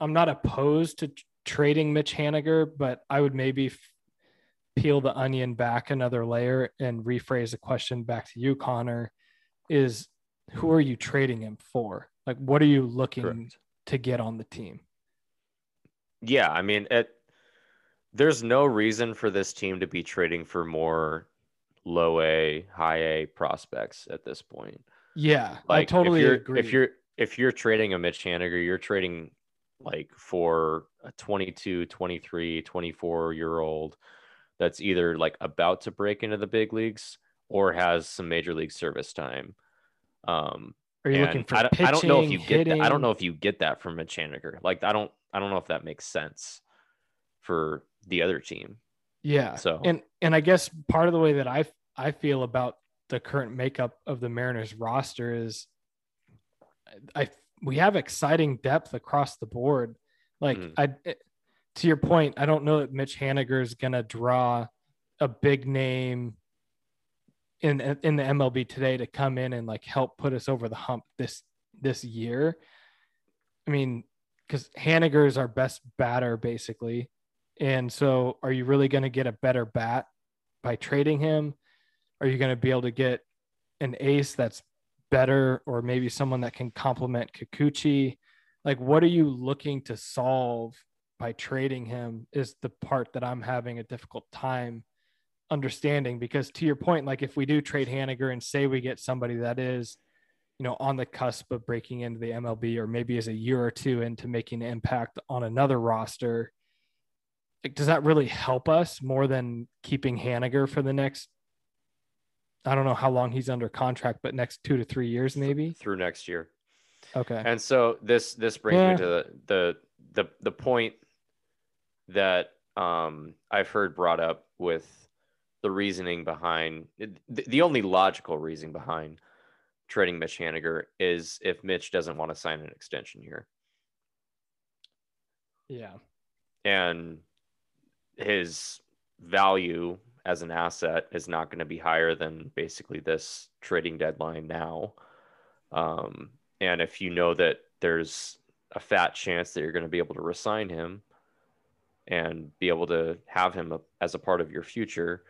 I'm not opposed to trading Mitch Haniger but I would maybe f- peel the onion back another layer and rephrase the question back to you, Connor, is who are you trading him for? Like, what are you looking Correct. to get on the team? Yeah, I mean, it, there's no reason for this team to be trading for more low A, high A prospects at this point. Yeah, I totally if you're, agree. If you're if you're trading a Mitch Haniger, you're trading like for a 22, 23, 24 year old that's either like about to break into the big leagues or has some major league service time. Um, are you looking for I don't, pitching? I don't know if you get that. I don't know if you get that from Mitch Haniger. Like I don't I don't know if that makes sense for the other team. Yeah. So- and and I guess part of the way that I I feel about the current makeup of the Mariners roster is I we have exciting depth across the board. Like Mhm. I to your point, I don't know that Mitch Haniger is going to draw a big name in in the MLB today to come in and like help put us over the hump this this year. I mean, because Haniger is our best batter basically, and so are you really going to get a better bat by trading him? Are you going to be able to get an ace that's better, or maybe someone that can complement Kikuchi? Like, what are you looking to solve by trading him? Is the part that I'm having a difficult time understanding because to your point, like if we do trade Haniger and say we get somebody that is, you know, on the cusp of breaking into the MLB or maybe is a year or two into making an impact on another roster, like, does that really help us more than keeping Haniger for the next? I don't know how long he's under contract, but next two to three years, maybe. through next year. Okay. And so this this brings Yeah. me to the, the the the point that um I've heard brought up with the reasoning behind the, the only logical reason behind trading Mitch Haniger is if Mitch doesn't want to sign an extension here. Yeah. and his value as an asset is not going to be higher than basically this trading deadline now. Um, and if you know that there's a fat chance that you're going to be able to resign him and be able to have him as a part of your future,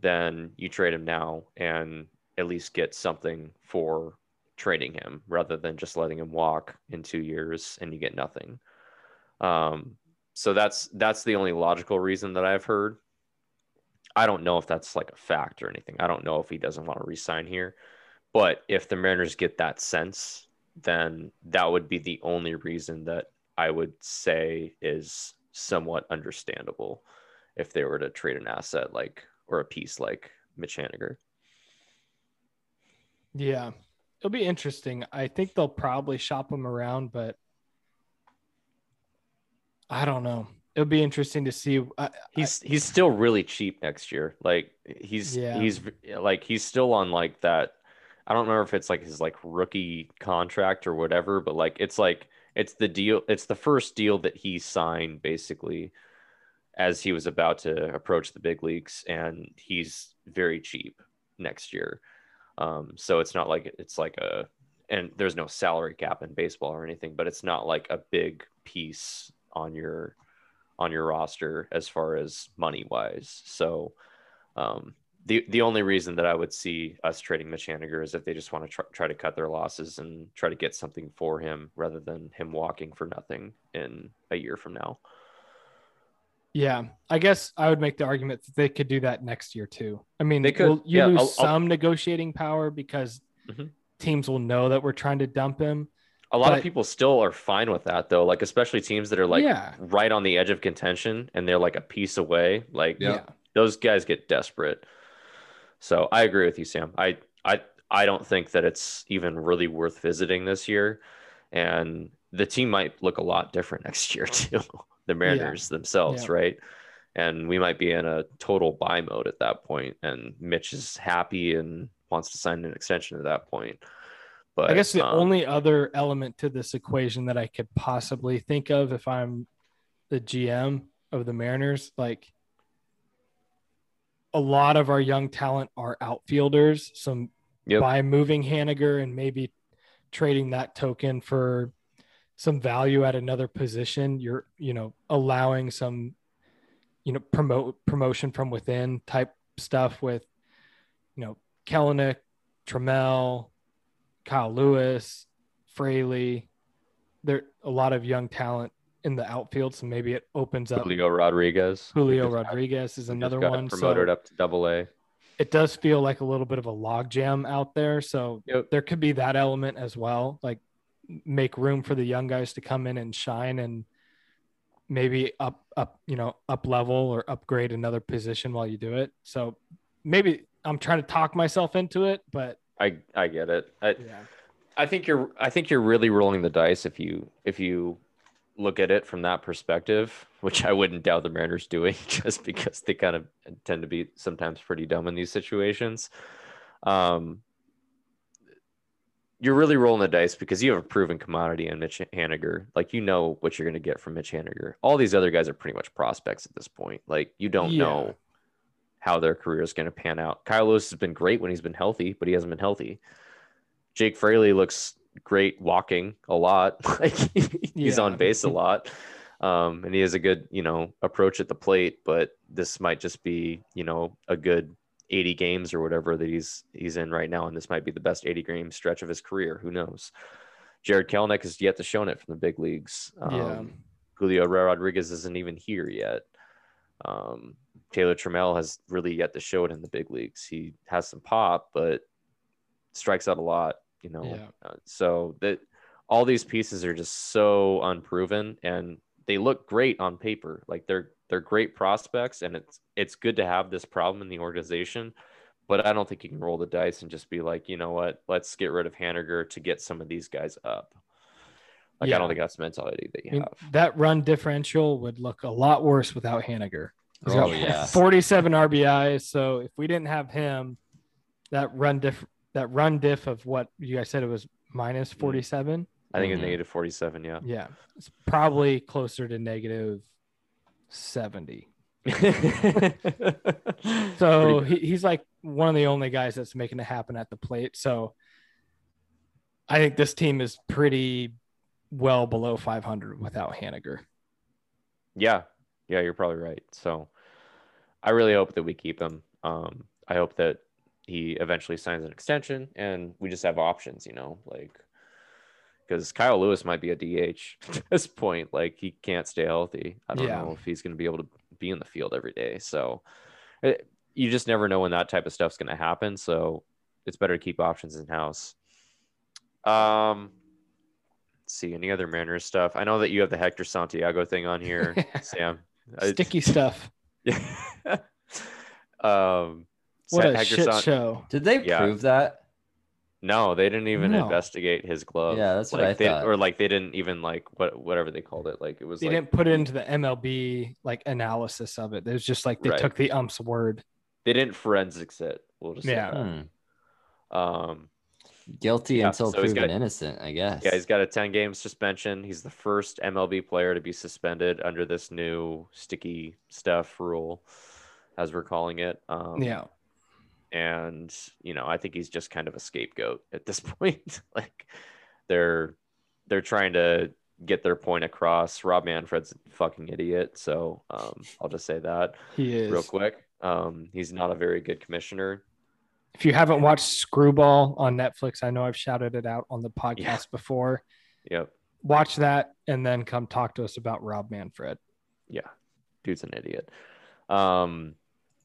then you trade him now and at least get something for trading him rather than just letting him walk in two years and you get nothing. Um, so that's that's the only logical reason that I've heard. I don't know if that's like a fact or anything. I don't know if he doesn't want to resign here. But if the Mariners get that sense, then that would be the only reason that I would say is somewhat understandable if they were to trade an asset like or a piece like Mitch Haniger. Yeah. It'll be interesting. I think they'll probably shop him around, but I don't know. It'll be interesting to see. I, He's he's still really cheap next year. Like he's Yeah. he's like he's still on like that. I don't remember if it's like his like rookie contract or whatever, but like it's like it's the deal. It's the first deal that he signed basically as he was about to approach the big leagues, and he's very cheap next year. Um, so it's not like it's like a and there's no salary cap in baseball or anything, but it's not like a big piece on your on your roster as far as money wise. So um, the the only reason that I would see us trading Mitch Haniger is if they just want to try, try to cut their losses and try to get something for him rather than him walking for nothing in a year from now. Yeah, I guess I would make the argument that they could do that next year too. I mean, They could, well, you yeah, lose I'll- I'll- some negotiating power because Mhm. teams will know that we're trying to dump him. A lot But- of people still are fine with that though, like especially teams that are like yeah, right on the edge of contention and they're like a piece away. Like Yeah. those guys get desperate. So I agree with you, Sam. I I I don't think that it's even really worth visiting this year, and the team might look a lot different next year too. The Mariners themselves, Yeah. right? And we might be in a total buy mode at that point, and Mitch is happy and wants to sign an extension at that point. But I guess the um, only other element to this equation that I could possibly think of if I'm the GM of the Mariners, like a lot of our young talent are outfielders. So Yep. by moving Haniger and maybe trading that token for some value at another position, you're, you know, allowing some, you know, promote promotion from within type stuff with, you know, Kelenic, Trammell, Kyle Lewis, Fraley. There a lot of young talent in the outfield, so maybe it opens up. Julio Rodriguez. Julio just got- Rodriguez is another got one. promoted So up to Double A. it does feel like a little bit of a logjam out there. So Yep. there could be that element as well. Like make room for the young guys to come in and shine and maybe up up you know up level or upgrade another position while you do it. So maybe I'm trying to talk myself into it, but I I get it. I, yeah. I think you're I think you're really rolling the dice if you if you look at it from that perspective, which I wouldn't doubt the Mariners doing just because they kind of tend to be sometimes pretty dumb in these situations. Um you're really rolling the dice because you have a proven commodity in Mitch Haniger. Like you know what you're going to get from Mitch Haniger. All these other guys are pretty much prospects at this point. Like you don't Yeah. know how their career is going to pan out. Kyle Lewis has been great when he's been healthy, but he hasn't been healthy. Jake Fraley looks great walking a lot. like he's Yeah. on base a lot. Um, and he has a good, you know, approach at the plate, but this might just be, you know, a good 80 games or whatever that he's he's in right now. And this might be the best 80 game stretch of his career. Who knows? Jarred Kelenic has yet to shown it from the big leagues. Um, Yeah. Julio Rodriguez isn't even here yet. Um, Taylor Trammell has really yet to show it in the big leagues. He has some pop, but strikes out a lot, you know. Yeah. Uh, so that all these pieces are just so unproven and they look great on paper. Like they're they're great prospects and it's it's good to have this problem in the organization. But I don't think you can roll the dice and just be like, you know what, let's get rid of Haniger to get some of these guys up. Like I don't think that's the mentality that you I mean, have. that run differential would look a lot worse without Haniger. He's Oh, got yeah. 47 RBIs. So if we didn't have him, that run diff that run diff of what you guys said it was minus 47. I think Mhm. it's negative 47, yeah. Yeah. It's probably closer to negative 70. So he, he's like one of the only guys that's making it happen at the plate. So I think this team is pretty well below 500 without Haniger. yeah, yeah, you're probably right. So I really hope that we keep him. Um, I hope that he eventually signs an extension and we just have options, you know, like because Kyle Lewis might be a DH at this point. Like he can't stay healthy. I don't Yeah. know if he's going to be able to be in the field every day. So it, you just never know when that type of stuff's going to happen. So it's better to keep options in house. Um, let's see any other Mariners stuff. I know that you have the Hector Santiago thing on here, Sam. Sticky stuff. um, What Sa- a Hector shit show. Did they Yeah. prove that? No, they didn't even No. investigate his glove. Yeah, that's what I they, thought. Or like they didn't even like what whatever they called it. Like it was They like didn't put it into the MLB like analysis of it. There's just like they Right. took the ump's word. they didn't forensics it. We'll just say Yeah. that. Hmm. Um, Guilty Yeah, until so proven got- innocent, I guess. yeah, he's got a 10 game suspension. He's the first MLB player to be suspended under this new sticky stuff rule, as we're calling it. Um, Yeah. and you know i think he's just kind of a scapegoat at this point like they're they're trying to get their point across. Rob Manfred's a fucking idiot, so um, I'll just say that He is. real quick. Um, he's not a very good commissioner. If you haven't watched Screwball on Netflix, I know I've shouted it out on the podcast Yeah. before. Yep. Watch that and then come talk to us about Rob Manfred. yeah, dude's an idiot. Um,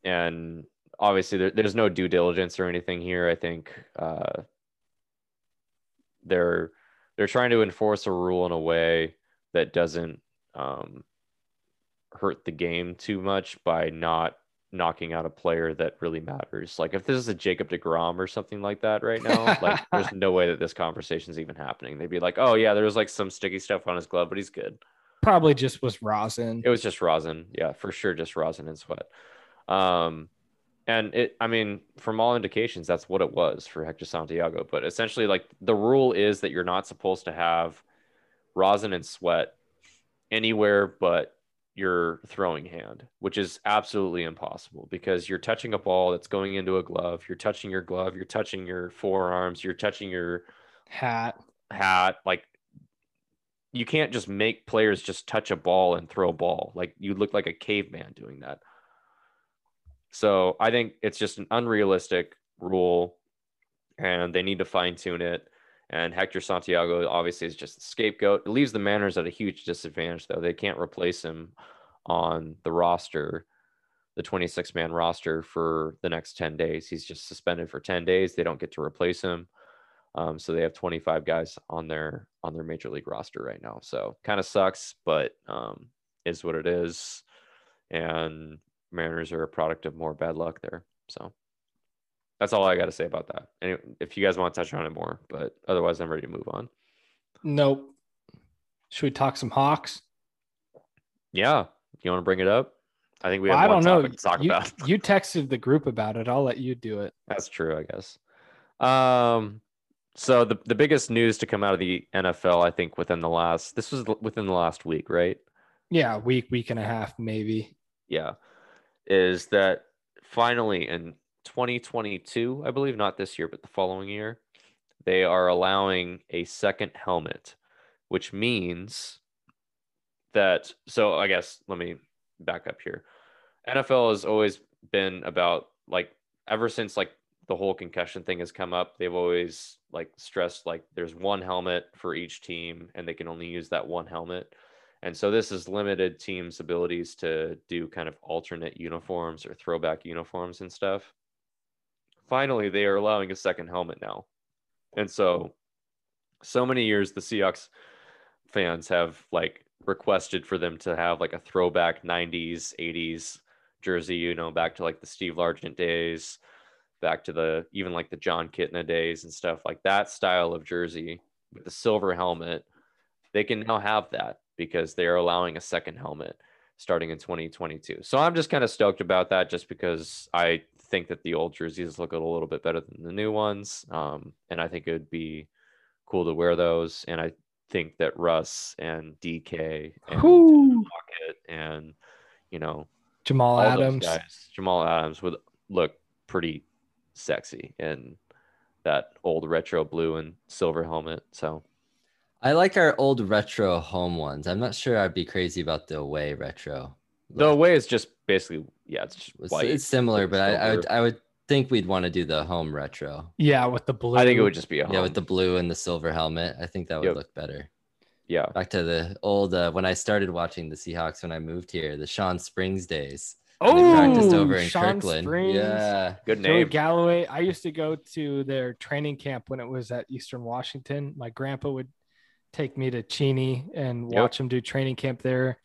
and obviously there, there's no due diligence or anything here. I think uh, they're they're trying to enforce a rule in a way that doesn't um, hurt the game too much by not knocking out a player that really matters. Like if this is a Jacob Degrom or something like that right now, like there's no way that this conversation's even happening. They'd be like, "Oh yeah, there was like some sticky stuff on his glove, but he's good." Probably just was rosin. It was just rosin. Yeah, for sure, just rosin and sweat. Um, and it, I mean, from all indications, that's what it was for Hector Santiago. But essentially, like the rule is that you're not supposed to have rosin and sweat anywhere but your throwing hand, which is absolutely impossible because you're touching a ball that's going into a glove. You're touching your glove. You're touching your forearms. You're touching your Hat. hat like you can't just make players just touch a ball and throw a ball like you look like a caveman doing that so i think it's just an unrealistic rule and they need to fine tune it and hector santiago obviously is just the scapegoat it leaves the Mariners at a huge disadvantage though they can't replace him on the roster the 26 man roster for the next 10 days he's just suspended for 10 days they don't get to replace him um, so they have 25 guys on their on their major league roster right now. So kind of sucks, but um, is what it is. And Mariners are a product of more bad luck there. So that's all I got to say about that. And if you guys want to touch on it more, but otherwise, I'm ready to move on. Nope. Should we talk some Hawks? Yeah, you want to bring it up? I think we Well, have I don't know. talk you, about. you texted the group about it. I'll let you do it. That's true, I guess. Um, so the the biggest news to come out of the NFL, I think, within the last this was within the last week, right? Yeah, week, week and a half, maybe. Yeah, is that finally in 2022, I believe, not this year, but the following year, they are allowing a second helmet, which means that. So I guess let me back up here. NFL has always been about like ever since like the whole concussion thing has come up, they've always like stressed like there's one helmet for each team and they can only use that one helmet. And so this has limited teams' abilities to do kind of alternate uniforms or throwback uniforms and stuff. Finally, they are allowing a second helmet now. And so so many years the Seahawks fans have like requested for them to have like a throwback 90s, 80s jersey, you know, back to like the Steve Largent days, back to the even like the Jon Kitna days and stuff like that style of jersey with the silver helmet. They can now have that because they are allowing a second helmet starting in 2022. So I'm just kind of stoked about that just because I think that the old jerseys look a little bit better than the new ones. Um, and I think it would be cool to wear those. And I think that Russ and DK and Pocket and, you know, Jamal Adams. guys, Jamal Adams would look pretty sexy in that old retro blue and silver helmet. So I like our old retro home ones. I'm not sure I'd be crazy about the away retro. The look. way is just basically, yeah, it's just It's, white. it's similar, with but I, I would. I would think we'd want to do the home retro. Yeah, with the blue. I think it would just be a Yeah, with the blue and the silver helmet. I think that would Yep. look better. yeah. Back to the old uh, when I started watching the Seahawks when I moved here, the Shawn Springs days. Oh, practiced over in Sean Kirkland. Springs. Yeah. Good Joey name. Galloway. I used to go to their training camp when it was at Eastern Washington. My grandpa would take me to Cheney and Yep. watch him do training camp there.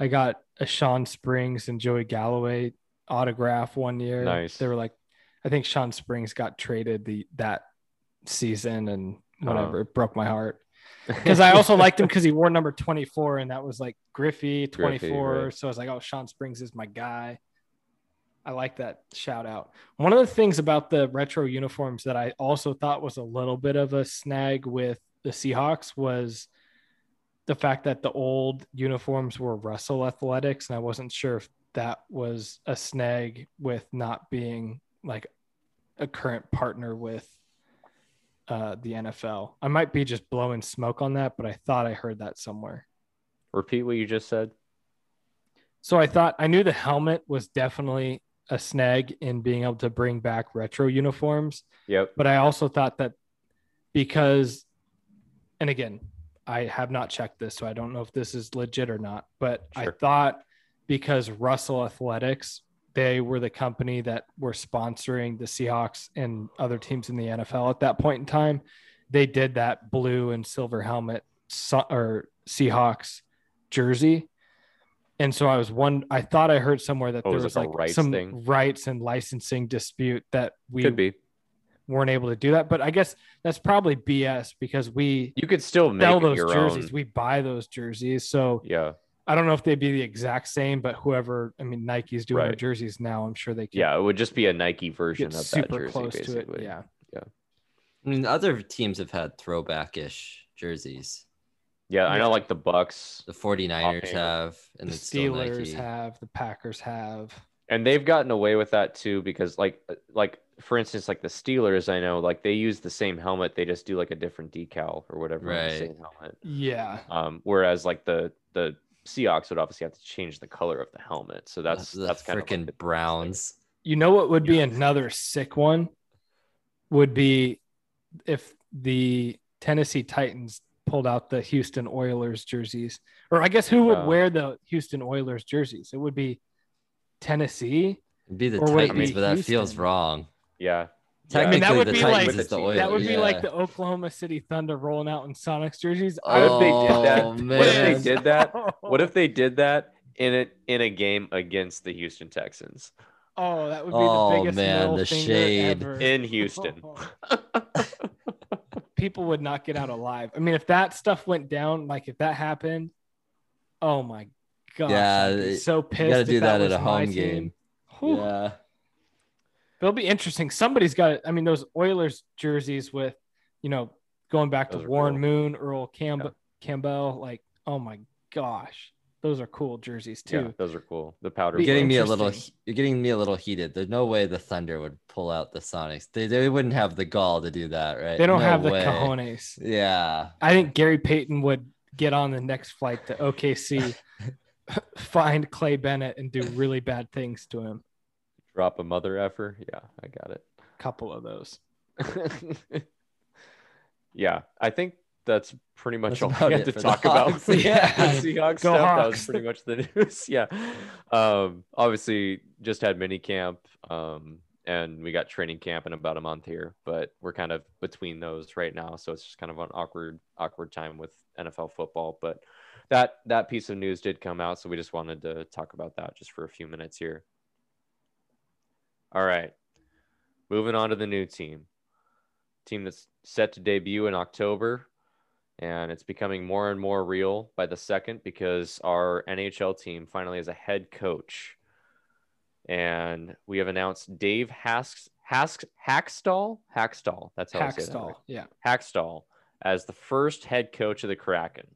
I got a Shawn Springs and Joey Galloway autograph one year. Nice. They were like, I think Shawn Springs got traded the that season and whatever. It broke my heart because I also liked him because he wore number 24 and that was like Griffey 24. right. So I was like, oh, Shawn Springs is my guy. I like that shout out. One of the things about the retro uniforms that I also thought was a little bit of a snag with the Seahawks was the fact that the old uniforms were Russell Athletics, and I wasn't sure if that was a snag with not being like a current partner with uh, the NFL. I might be just blowing smoke on that, but I thought I heard that somewhere. Repeat what you just said. So I thought I knew the helmet was definitely a snag in being able to bring back retro uniforms, Yep. but I also thought that because, and again, I have not checked this, so I don't know if this is legit or not, but I thought because Russell Athletics, they were the company that were sponsoring the Seahawks and other teams in the NFL at that point in time. They did that blue and silver helmet or Seahawks jersey. And so I was one. I thought I heard somewhere that Oh, there was like like some thing? rights and licensing dispute that we Could be. Weren't able to do that. But I guess that's probably BS because we You could still sell it those your jerseys. own. We buy those jerseys. So Yeah. I don't know if they'd be the exact same, but whoever, I mean, Nike's doing their jerseys now. I'm sure they can Yeah. It would just be a Nike version get of that super jersey, close to basically. it. Yeah. Yeah. I mean, other teams have had throwback-ish jerseys. Yeah. I know, like the Bucks, The 49ers have, and the Steelers have, the Packers have. and they've gotten away with that too because, like, like for instance, like the Steelers, I know, like they use the same helmet, they just do like a different decal or whatever Right. same helmet. Yeah. Um, whereas like the the Seahawks would obviously have to change the color of the helmet, so that's the that's kind of freaking like the Browns. You know what would be another sick one? Would be if the Tennessee Titans pulled out the Houston Oilers jerseys. Or I guess who would Oh. wear the Houston Oilers jerseys? It would be Tennessee. It'd be the Or it Titans, be but that feels wrong. Yeah. I mean, that would be Titans like- the that would be yeah. like the Oklahoma City Thunder rolling out in Sonics jerseys. What if they did oh, that? Oh, What if they did that? What if they did that in a in a game against the Houston Texans Oh, that would be Oh, the biggest man, middle the shade. ever. in Houston? People would not get out alive. I mean, if that stuff went down, like if that happened, oh my god, Yeah, I'd be it- so pissed. You got to do that at a home game. Whew. Yeah. It'll be interesting. Somebody's got it. I mean, those Oilers jerseys with, you know, going back Those to Warren cool. Moon, Earl Camb- Yeah. Campbell, like, oh my gosh, those are cool jerseys too. Yeah, those are cool. The powder. You're getting me a little. You're getting me a little heated. There's no way the Thunder would pull out the Sonics. They, they wouldn't have the gall to do that, right? They don't No have the way. cojones. Yeah. I think Gary Payton would get on the next flight to OKC, find Clay Bennett, and do really bad things to him. Drop a mother effer. Yeah, I got it. couple of those. yeah, I think that's pretty much That's all about we had to for the talk about. Hawks. for the Yeah. Seahawks Go stuff. That was pretty much the news. yeah. Um, obviously, just had mini camp, um, and we got training camp in about a month here, but we're kind of between those right now, so it's just kind of an awkward, awkward time with NFL football. But that that piece of news did come out, so we just wanted to talk about that just for a few minutes here. All right. Moving on to the new team. Team that's set to debut in October. And it's becoming more and more real by the second because our NHL team finally has a head coach. And we have announced Dave Hasks, Hasks, Hakstol. Hakstol. That's how I say that. right? Yeah. Hakstol as the first head coach of the Kraken.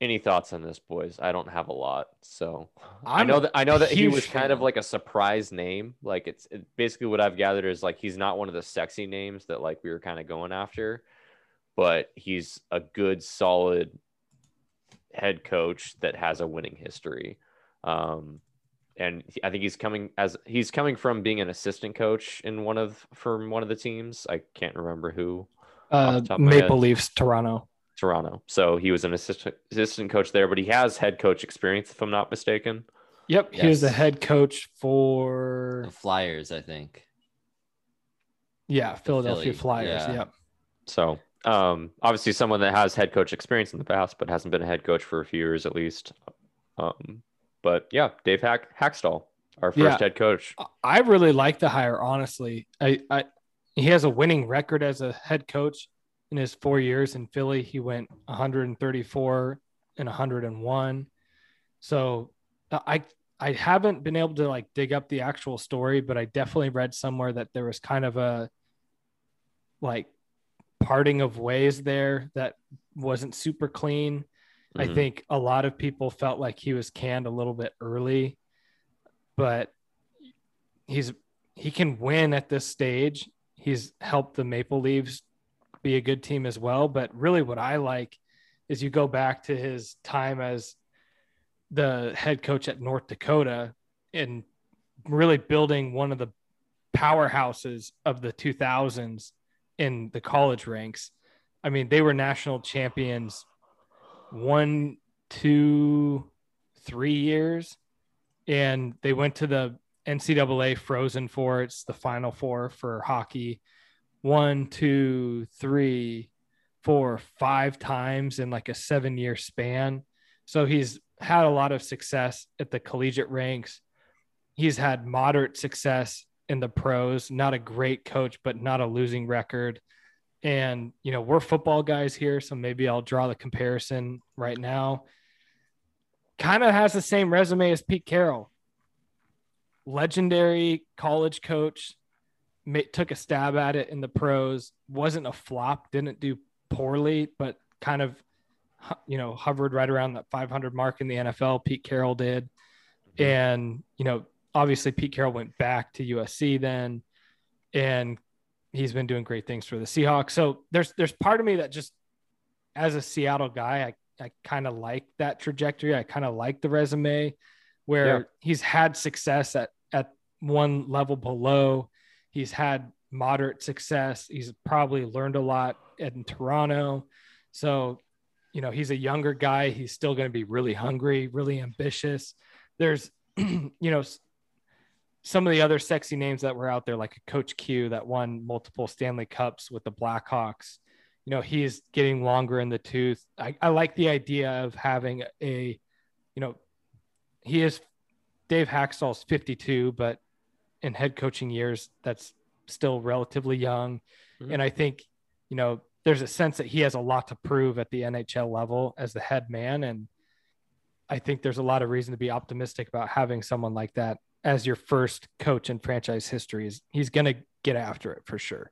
Any thoughts on this, boys? I don't have a lot. So i I'm know that I know that he was kind of like a surprise name. Like it's it, basically what I've gathered is like he's not one of the sexy names that like we were kind of going after, but he's a good, solid head coach that has a winning history. Um, and I think he's coming as he's coming from being an assistant coach in one of from one of the teams. I can't remember who. Uh, the top of my Maple. Leafs, Toronto. Toronto. So he was an assistant assistant coach there, but he has head coach experience, if I'm not mistaken. Yep. He was the Yes. head coach for, The Flyers, I think. yeah, Philadelphia Flyers. yeah. Yep. So um, obviously someone that has head coach experience in the past, but hasn't been a head coach for a few years at least. Um, but yeah, Dave Hack Hakstol, our first Yeah. head coach. I really like the hire, honestly. I, I he has a winning record as a head coach in his four years in Philly. He went 134 and 101. So uh, I I haven't been able to like dig up the actual story, but I definitely read somewhere that there was kind of a like parting of ways there that wasn't super clean. I Mhm. think a lot of people felt like he was canned a little bit early, but he's he can win at this stage. he's helped the Maple Leafs be a good team as well. But really, what I like is you go back to his time as the head coach at North Dakota and really building one of the powerhouses of the 2000s in the college ranks. I mean, they were national champions one, two, three years, and they went to the NCAA Frozen Four. It's the Final Four for hockey. One, two, three, four, five times in like a seven year span. So he's had a lot of success at the collegiate ranks. He's had moderate success in the pros, not a great coach, but not a losing record. And, you know, we're football guys here. So maybe I'll draw the comparison right now. Kind of has the same resume as Pete Carroll. Legendary college coach, took a stab at it in the pros, wasn't a flop, didn't do poorly, but kind of, you know, hovered right around that 500 mark in the NFL. Pete Carroll did. Mm-hmm. And, you know, obviously Pete Carroll went back to USC then and he's been doing great things for the Seahawks. So there's there's part of me that just as a Seattle guy, I, I kind of like that trajectory. I kind of like the resume where yeah. he's had success at at one level below. He's had moderate success. He's probably learned a lot in Toronto. So, you know, he's a younger guy. He's still going to be really hungry, really ambitious. There's, you know, some of the other sexy names that were out there, like Coach Q that won multiple Stanley Cups with the Blackhawks. You know, he's getting longer in the tooth. I, I like the idea of having a, you know, he is Dave Hakstol's 52, but in head coaching years, that's still relatively young. Mm-hmm. And I think, you know, there's a sense that he has a lot to prove at the NHL level as the head man. And I think there's a lot of reason to be optimistic about having someone like that as your first coach in franchise history. Is he's going to get after it for sure.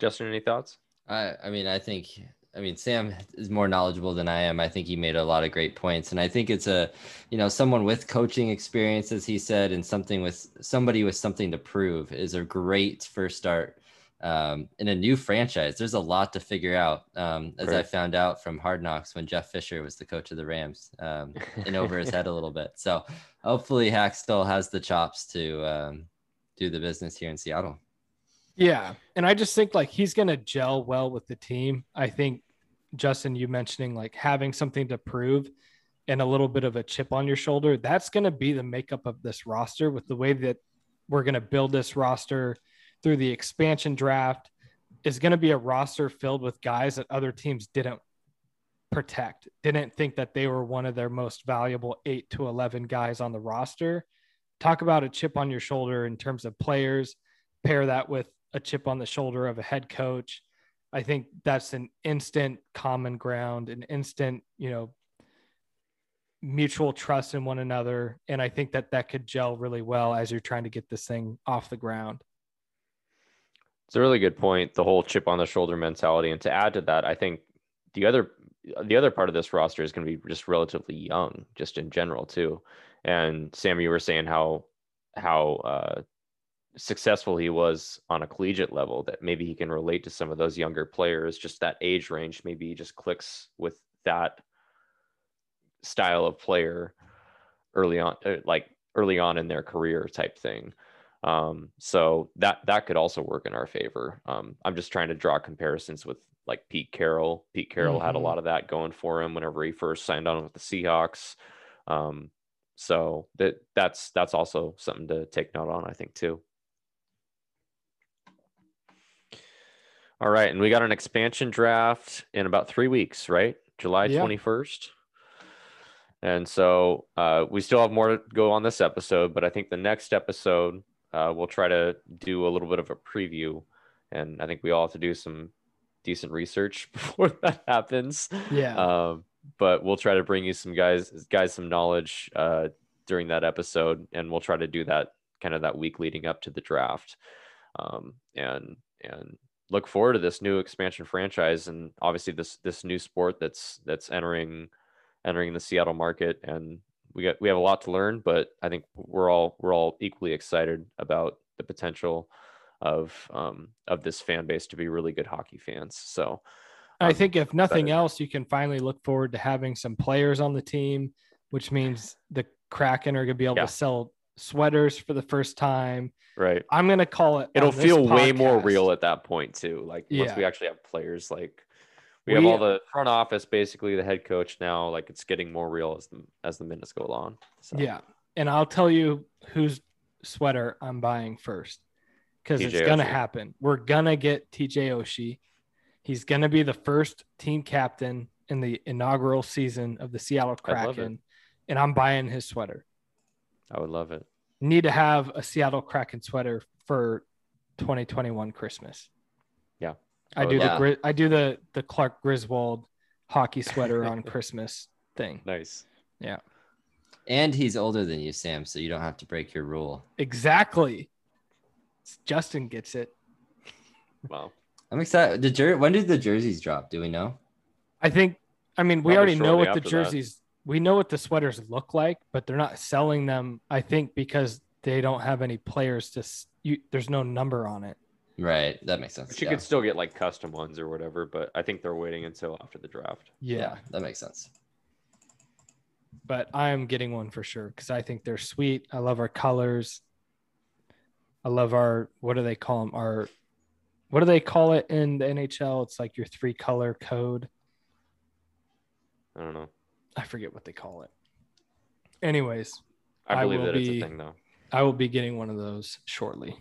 Justin, any thoughts? I, I mean, I think I mean, Sam is more knowledgeable than I am. I think he made a lot of great points, and I think it's a, you know, someone with coaching experience, as he said, and something with somebody with something to prove is a great first start um, in a new franchise. There's a lot to figure out, um, as right. I found out from Hard Knocks when Jeff Fisher was the coach of the Rams, um, in over his head a little bit. So hopefully, Hakstol has the chops to um, do the business here in Seattle. Yeah. And I just think like he's going to gel well with the team. I think, Justin, you mentioning like having something to prove and a little bit of a chip on your shoulder, that's going to be the makeup of this roster with the way that we're going to build this roster through the expansion draft is going to be a roster filled with guys that other teams didn't protect, didn't think that they were one of their most valuable eight to 11 guys on the roster. Talk about a chip on your shoulder in terms of players, pair that with a chip on the shoulder of a head coach. I think that's an instant common ground, an instant, you know, mutual trust in one another. And I think that that could gel really well as you're trying to get this thing off the ground. It's a really good point. The whole chip on the shoulder mentality. And to add to that, I think the other the other part of this roster is going to be just relatively young, just in general too. And Sam, you were saying how how uh, successful he was on a collegiate level that maybe he can relate to some of those younger players just that age range maybe he just clicks with that style of player early on uh, like early on in their career type thing um, so that that could also work in our favor um, i'm just trying to draw comparisons with like pete carroll pete carroll mm-hmm. had a mm-hmm. lot of that going for him whenever he first signed on with the seahawks um, so that that's that's also something to take note on i think too All right, and we got an expansion draft in about three weeks, right? July twenty first. And so uh, we still have more to go on this episode, but I think the next episode uh, we'll try to do a little bit of a preview, and I think we all have to do some decent research before that happens. Yeah. Um, but we'll try to bring you some guys guys some knowledge uh, during that episode, and we'll try to do that kind of that week leading up to the draft. Um, and and look forward to this new expansion franchise and obviously this this new sport that's that's entering entering the Seattle market and we got we have a lot to learn but I think we're all we're all equally excited about the potential of um, of this fan base to be really good hockey fans. So I I'm think if nothing excited. else, you can finally look forward to having some players on the team, which means the Kraken are going to be able Yeah. to sell sweaters for the first time. right, I'm going to call it. it'll on feel way more real at that point too. Like once Yeah. we actually have players, like we, have all the front office, basically the head coach now. Like it's getting more real as the as the minutes go along. So Yeah. And I'll tell you whose sweater I'm buying first because it's going to Oshie. happen. We're going to get TJ Oshie. He's going to be the first team captain in the inaugural season of the Seattle I love it. Kraken. And I'm buying his sweater. I would love it. Need to have a Seattle Kraken sweater for 2021 Christmas. Yeah. I I do would the I do the the Clark Griswold hockey sweater on Christmas thing. Nice. Yeah. And he's older than you, Sam, so you don't have to break your rule. Exactly. Justin gets it. Wow. I'm excited. The jer- when did the jerseys drop? Do we know? I think. I mean, we Probably already know what the after that. jerseys. We know what the sweaters look like, but they're not selling them. I think because they don't have any players to. You, there's no number on it. Right. That makes sense. But you yeah. could still get like custom ones or whatever, but I think they're waiting until after the draft. Yeah, yeah, that makes sense. but I am getting one for sure because I think they're sweet. I love our colors. I love our what do they call them? Our what do they call it in the NHL? It's like your three color code. I don't know. I forget what they call it. Anyways, I I believe will that it's be- a thing though. I will be getting one of those shortly.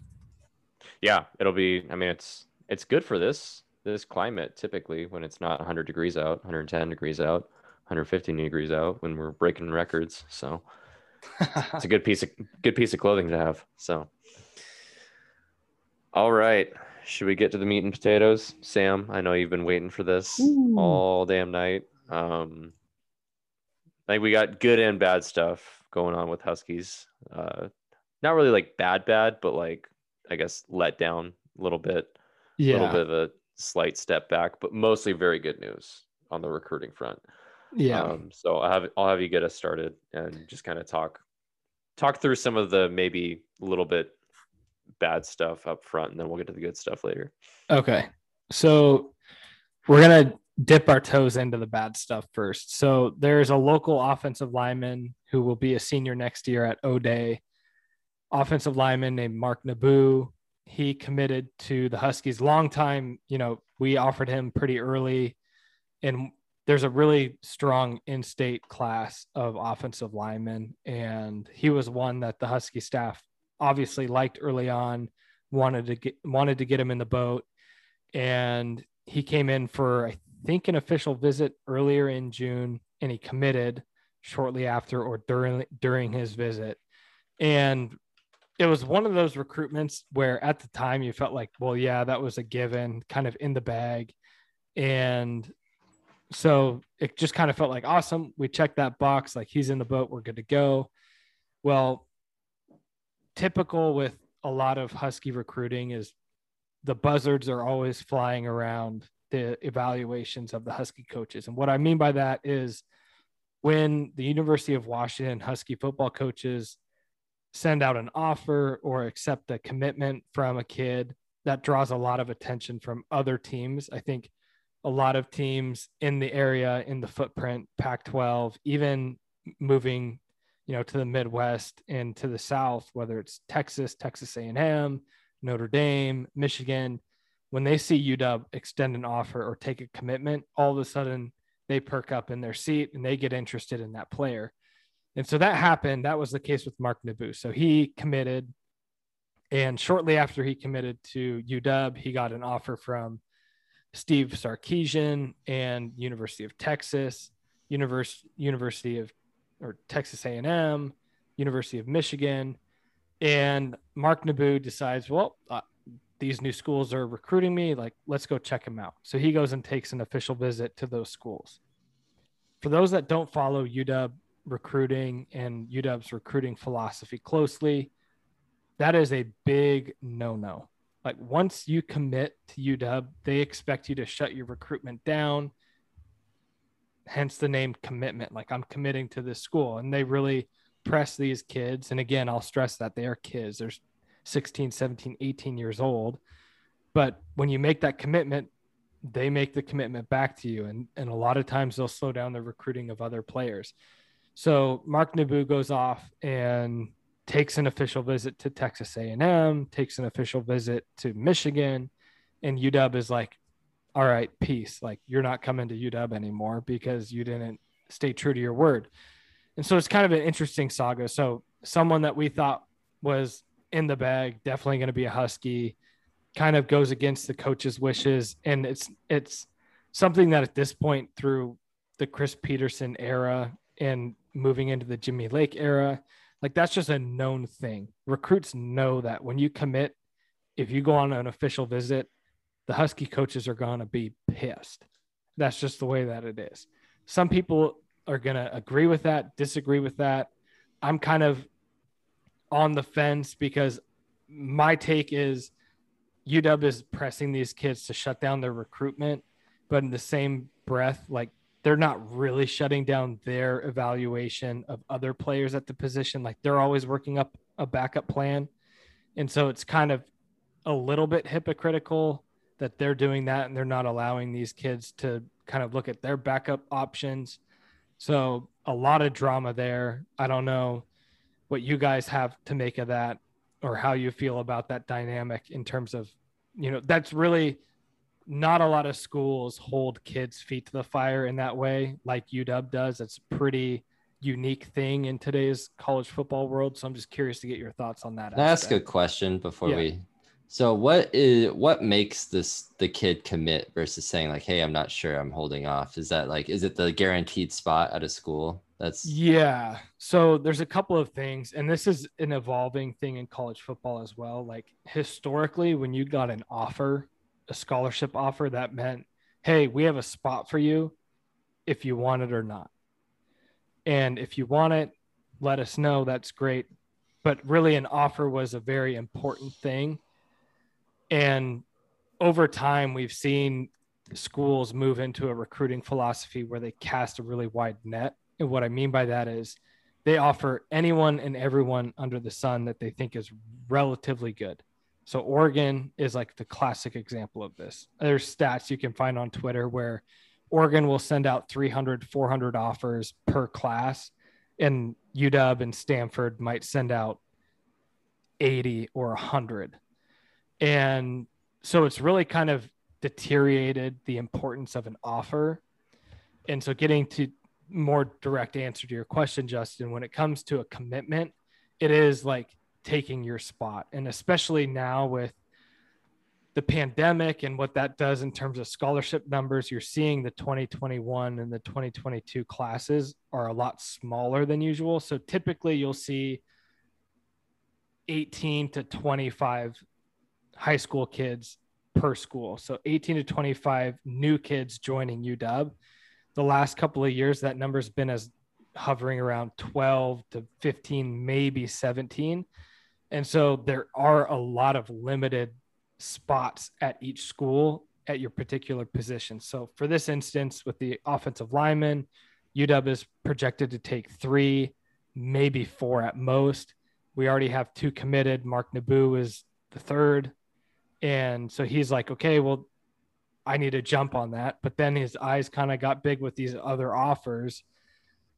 Yeah, it'll be. I mean, it's it's good for this this climate. Typically, when it's not 100 degrees out, 110 degrees out, 115 degrees out, when we're breaking records. So it's a good piece of good piece of clothing to have. So, all right, should we get to the meat and potatoes, Sam? I know you've been waiting for this all damn night. Um, I think we got good and bad stuff going on with Huskies. Uh, not really like bad, bad, but like I guess let down a little bit, a little bit of a slight step back, but mostly very good news on the recruiting front. yeah. Um, so I'll have I'll have you get us started and just kind of talk talk through some of the maybe a little bit bad stuff up front, and then we'll get to the good stuff later. Okay. So we're to dip our toes into the bad stuff first. So there's a local offensive lineman who will be a senior next year at O'Dea. Offensive lineman named Mark Nabou. He committed to the Huskies long time. You know, we offered him pretty early. And there's a really strong in state class of offensive linemen. And he was one that the Husky staff obviously liked early on, wanted to get wanted to get him in the boat. And he came in for I think an official visit earlier in June and he committed shortly after or during during his visit. And it was one of those recruitments where at the time you felt like, well, yeah, that was a given, kind of in the bag. And so it just kind of felt like awesome. We checked that box, like he's in the boat, we're good to go. Well, typical with a lot of Husky recruiting is the buzzards are always flying around the evaluations of the Husky coaches. And what I mean by that is when the University of Washington Husky football coaches send out an offer or accept a commitment from a kid, that draws a lot of attention from other teams. I think a lot of teams in the area, in the footprint, Pac 12, even moving you know to the midwest and to the south whether it's texas texas a&m notre dame michigan when they see uw extend an offer or take a commitment all of a sudden they perk up in their seat and they get interested in that player. And so that happened. That was the case with mark nabou so he committed and shortly after he committed to uw he got an offer from steve sarkisian and university of texas Univers- university of or Texas A&M, University of Michigan, and Mark Nabou decides, well, these new schools are recruiting me. Like, let's go check them out. So he goes and takes an official visit to those schools. For those that don't follow UW recruiting and UW's recruiting philosophy closely, that is a big no-no. Like once you commit to UW, they expect you to shut your recruitment down hence the name commitment like i'm committing to this school and they really press these kids and again i'll stress that they are kids there's 16, 17, 18 years old. But when you make that commitment, they make the commitment back to you. And, and a lot of times they'll slow down the recruiting of other players. So Mark Nabou goes off and takes an official visit to Texas A&M, takes an official visit to Michigan, and UW is like, "All right, peace. Like you're not coming to UW anymore because you didn't stay true to your word." And so it's kind of an interesting saga. So someone that we thought was in the bag, definitely going to be a Husky, kind of goes against the coach's wishes, and it's it's something that at this point through the Chris Petersen era and moving into the Jimmy Lake era, like that's just a known thing. Recruits know that when you commit, if you go on an official visit, the Husky coaches are going to be pissed. That's just the way that it is. Some people are going to agree with that, disagree with that. I'm kind of on the fence because my take is UW is pressing these kids to shut down their recruitment, but in the same breath, like they're not really shutting down their evaluation of other players at the position. Like they're always working up a backup plan. And so it's kind of a little bit hypocritical that they're doing that and they're not allowing these kids to kind of look at their backup options. So a lot of drama there. I don't know what you guys have to make of that or how you feel about that dynamic in terms of, you know, that's really not a lot of schools hold kids' feet to the fire in that way, like UW does. It's a pretty unique thing in today's college football world. So I'm just curious to get your thoughts on that. Ask a question before yeah. we? So what is what makes this the kid commit versus saying like, "Hey, I'm not sure, I'm holding off." Is that like, is it the guaranteed spot at a school? That's yeah. So there's a couple of things, and this is an evolving thing in college football as well. Like historically, when you got an offer a scholarship offer that meant, hey, we have a spot for you if you want it or not. And if you want it, let us know. That's great. But really, an offer was a very important thing. And over time, we've seen schools move into a recruiting philosophy where they cast a really wide net. And what I mean by that is they offer anyone and everyone under the sun that they think is relatively good. So Oregon is like the classic example of this. There's stats you can find on Twitter where Oregon will send out 300, 400 offers per class, and UW and Stanford might send out 80 or 100. And so it's really kind of deteriorated the importance of an offer. And so, getting to more direct answer to your question, Justin, when it comes to a commitment, it is like taking your spot. And especially now with the pandemic and what that does in terms of scholarship numbers, you're seeing the 2021 and the 2022 classes are a lot smaller than usual. So typically you'll see 18 to 25 high school kids per school. So 18 to 25 new kids joining UW. The last couple of years, that number's been as hovering around 12 to 15, maybe 17. And so there are a lot of limited spots at each school at your particular position. So for this instance, with the offensive lineman, UW is projected to take three, maybe four at most. We already have two committed. Mark Nabou is the third. And so he's like, okay, well, I need to jump on that. But then his eyes kind of got big with these other offers.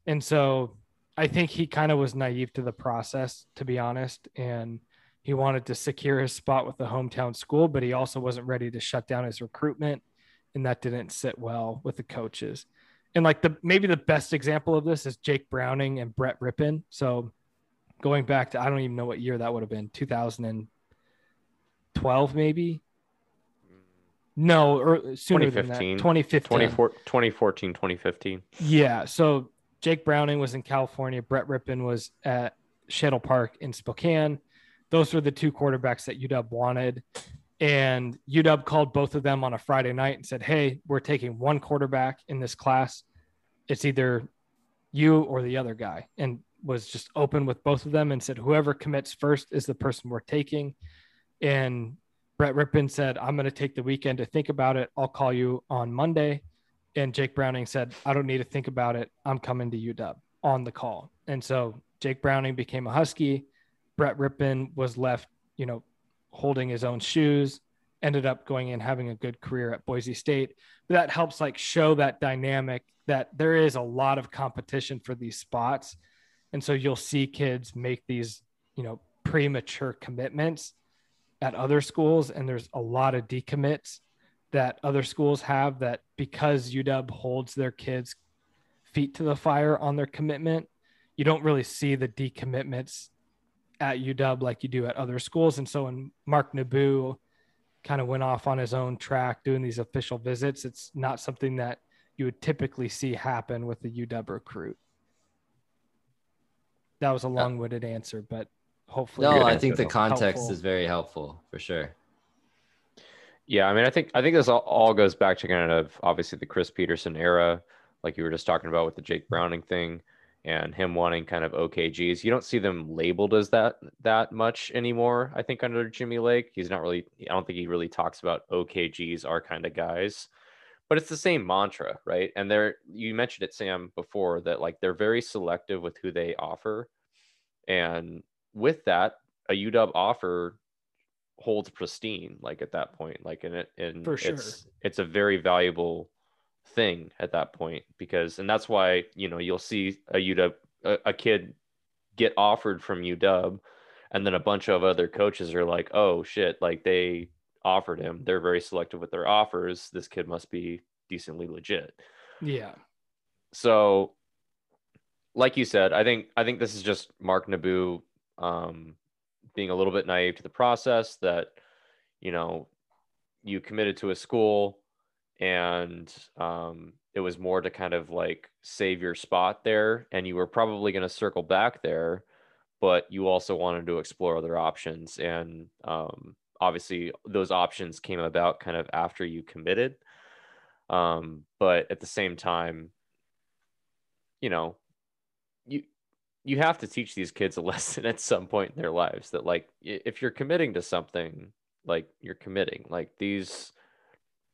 And so I think he kind of was naive to the process, to be honest. And he wanted to secure his spot with the hometown school, but he also wasn't ready to shut down his recruitment. And that didn't sit well with the coaches. And like the maybe the best example of this is Jake Browning and Brett Rypien. So going back to I don't even know what year that would have been, 2012 maybe. No, or sooner 2015, than that. 2015. 2014, 2015. Yeah. So Jake Browning was in California. Brett Rypien was at Shadle Park in Spokane. Those were the two quarterbacks that UW wanted. And UW called both of them on a Friday night and said, Hey, we're taking one quarterback in this class. It's either you or the other guy. And was just open with both of them and said, Whoever commits first is the person we're taking. And Brett Rypien said, I'm going to take the weekend to think about it. I'll call you on Monday and Jake Browning said, I don't need to think about it. I'm coming to UW on the call. And so Jake Browning became a Husky. Brett Rypien was left you know, holding his own shoes, ended up going and having a good career at Boise State. But that helps like show that dynamic that there is a lot of competition for these spots. And so you'll see kids make these, you know, premature commitments at other schools. And there's a lot of decommits that other schools have that because UW holds their kids' feet to the fire on their commitment, you don't really see the decommitments at UW like you do at other schools. And so when Mark Nabou kind of went off on his own track doing these official visits, it's not something that you would typically see happen with the UW recruit. That was a long-winded answer, but hopefully. No, I think the context helpful. is very helpful for sure. Yeah, I mean, I think I think this all, all goes back to kind of obviously the Chris Petersen era, like you were just talking about with the Jake Browning thing, and him wanting kind of OKGs. You don't see them labeled as that that much anymore. I think under Jimmy Lake, he's not really. I don't think he really talks about OKGs are kind of guys, but it's the same mantra, right? And they're you mentioned it, Sam, before that like they're very selective with who they offer, and with that, a UW offer holds pristine like at that point like in it and For sure. it's it's a very valuable thing at that point because and that's why you know you'll see a UW a, a kid get offered from UW and then a bunch of other coaches are like oh shit like they offered him they're very selective with their offers this kid must be decently legit Yeah. so like you said i think i think this is just mark nabou um, being a little bit naive to the process that you know you committed to a school and um, it was more to kind of like save your spot there and you were probably going to circle back there but you also wanted to explore other options and um, obviously those options came about kind of after you committed. Um, but at the same time you know you have to teach these kids a lesson at some point in their lives that like if you're committing to something like you're committing like these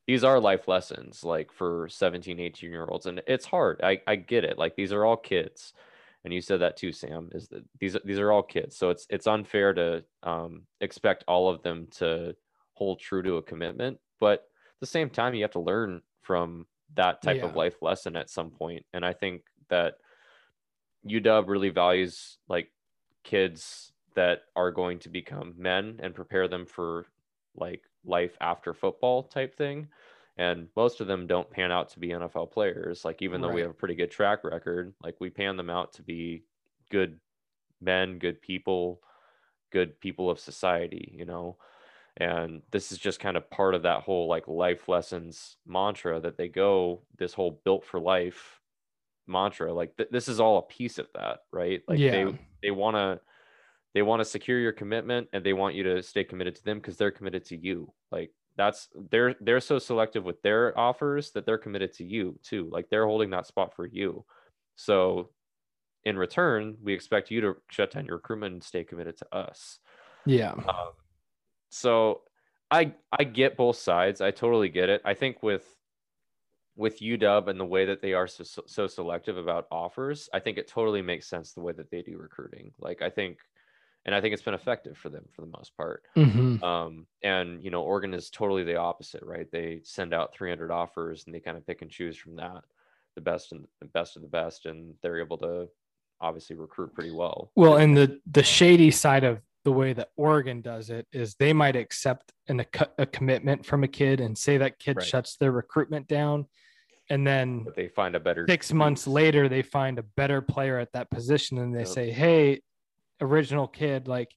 these are life lessons like for 17 18 year olds and it's hard i i get it like these are all kids and you said that too sam is that these these are all kids so it's it's unfair to um, expect all of them to hold true to a commitment but at the same time you have to learn from that type of life lesson at some point and i think that uw really values like kids that are going to become men and prepare them for like life after football type thing. And most of them don't pan out to be nfl players like even though we have a pretty good track record like we pan them out to be good men good people good people of society you know? And this is just kind of part of that whole like life lessons mantra that they go this whole built for life mantra like th- this is all a piece of that right like Yeah. they they want to they want to secure your commitment and they want you to stay committed to them because they're committed to you like that's they're they're so selective with their offers that they're committed to you too like they're holding that spot for you so in return we expect you to shut down your recruitment and stay committed to us Yeah. um, so I I get both sides. I totally get it. I think with with UW and the way that they are so, so selective about offers, I think it totally makes sense the way that they do recruiting. Like I think, and I think it's been effective for them for the most part. Mhm. Um, and you know, Oregon is totally the opposite, right? They send out 300 offers and they kind of pick and choose from that, the best and the best of the best, and they're able to obviously recruit pretty well. Well, and the the shady side of the way that Oregon does it is they might accept an, a, a commitment from a kid and say that kid Right. shuts their recruitment down, and then But they find a better six months later they find a better player at that position and they Yep. say, "Hey, original kid, like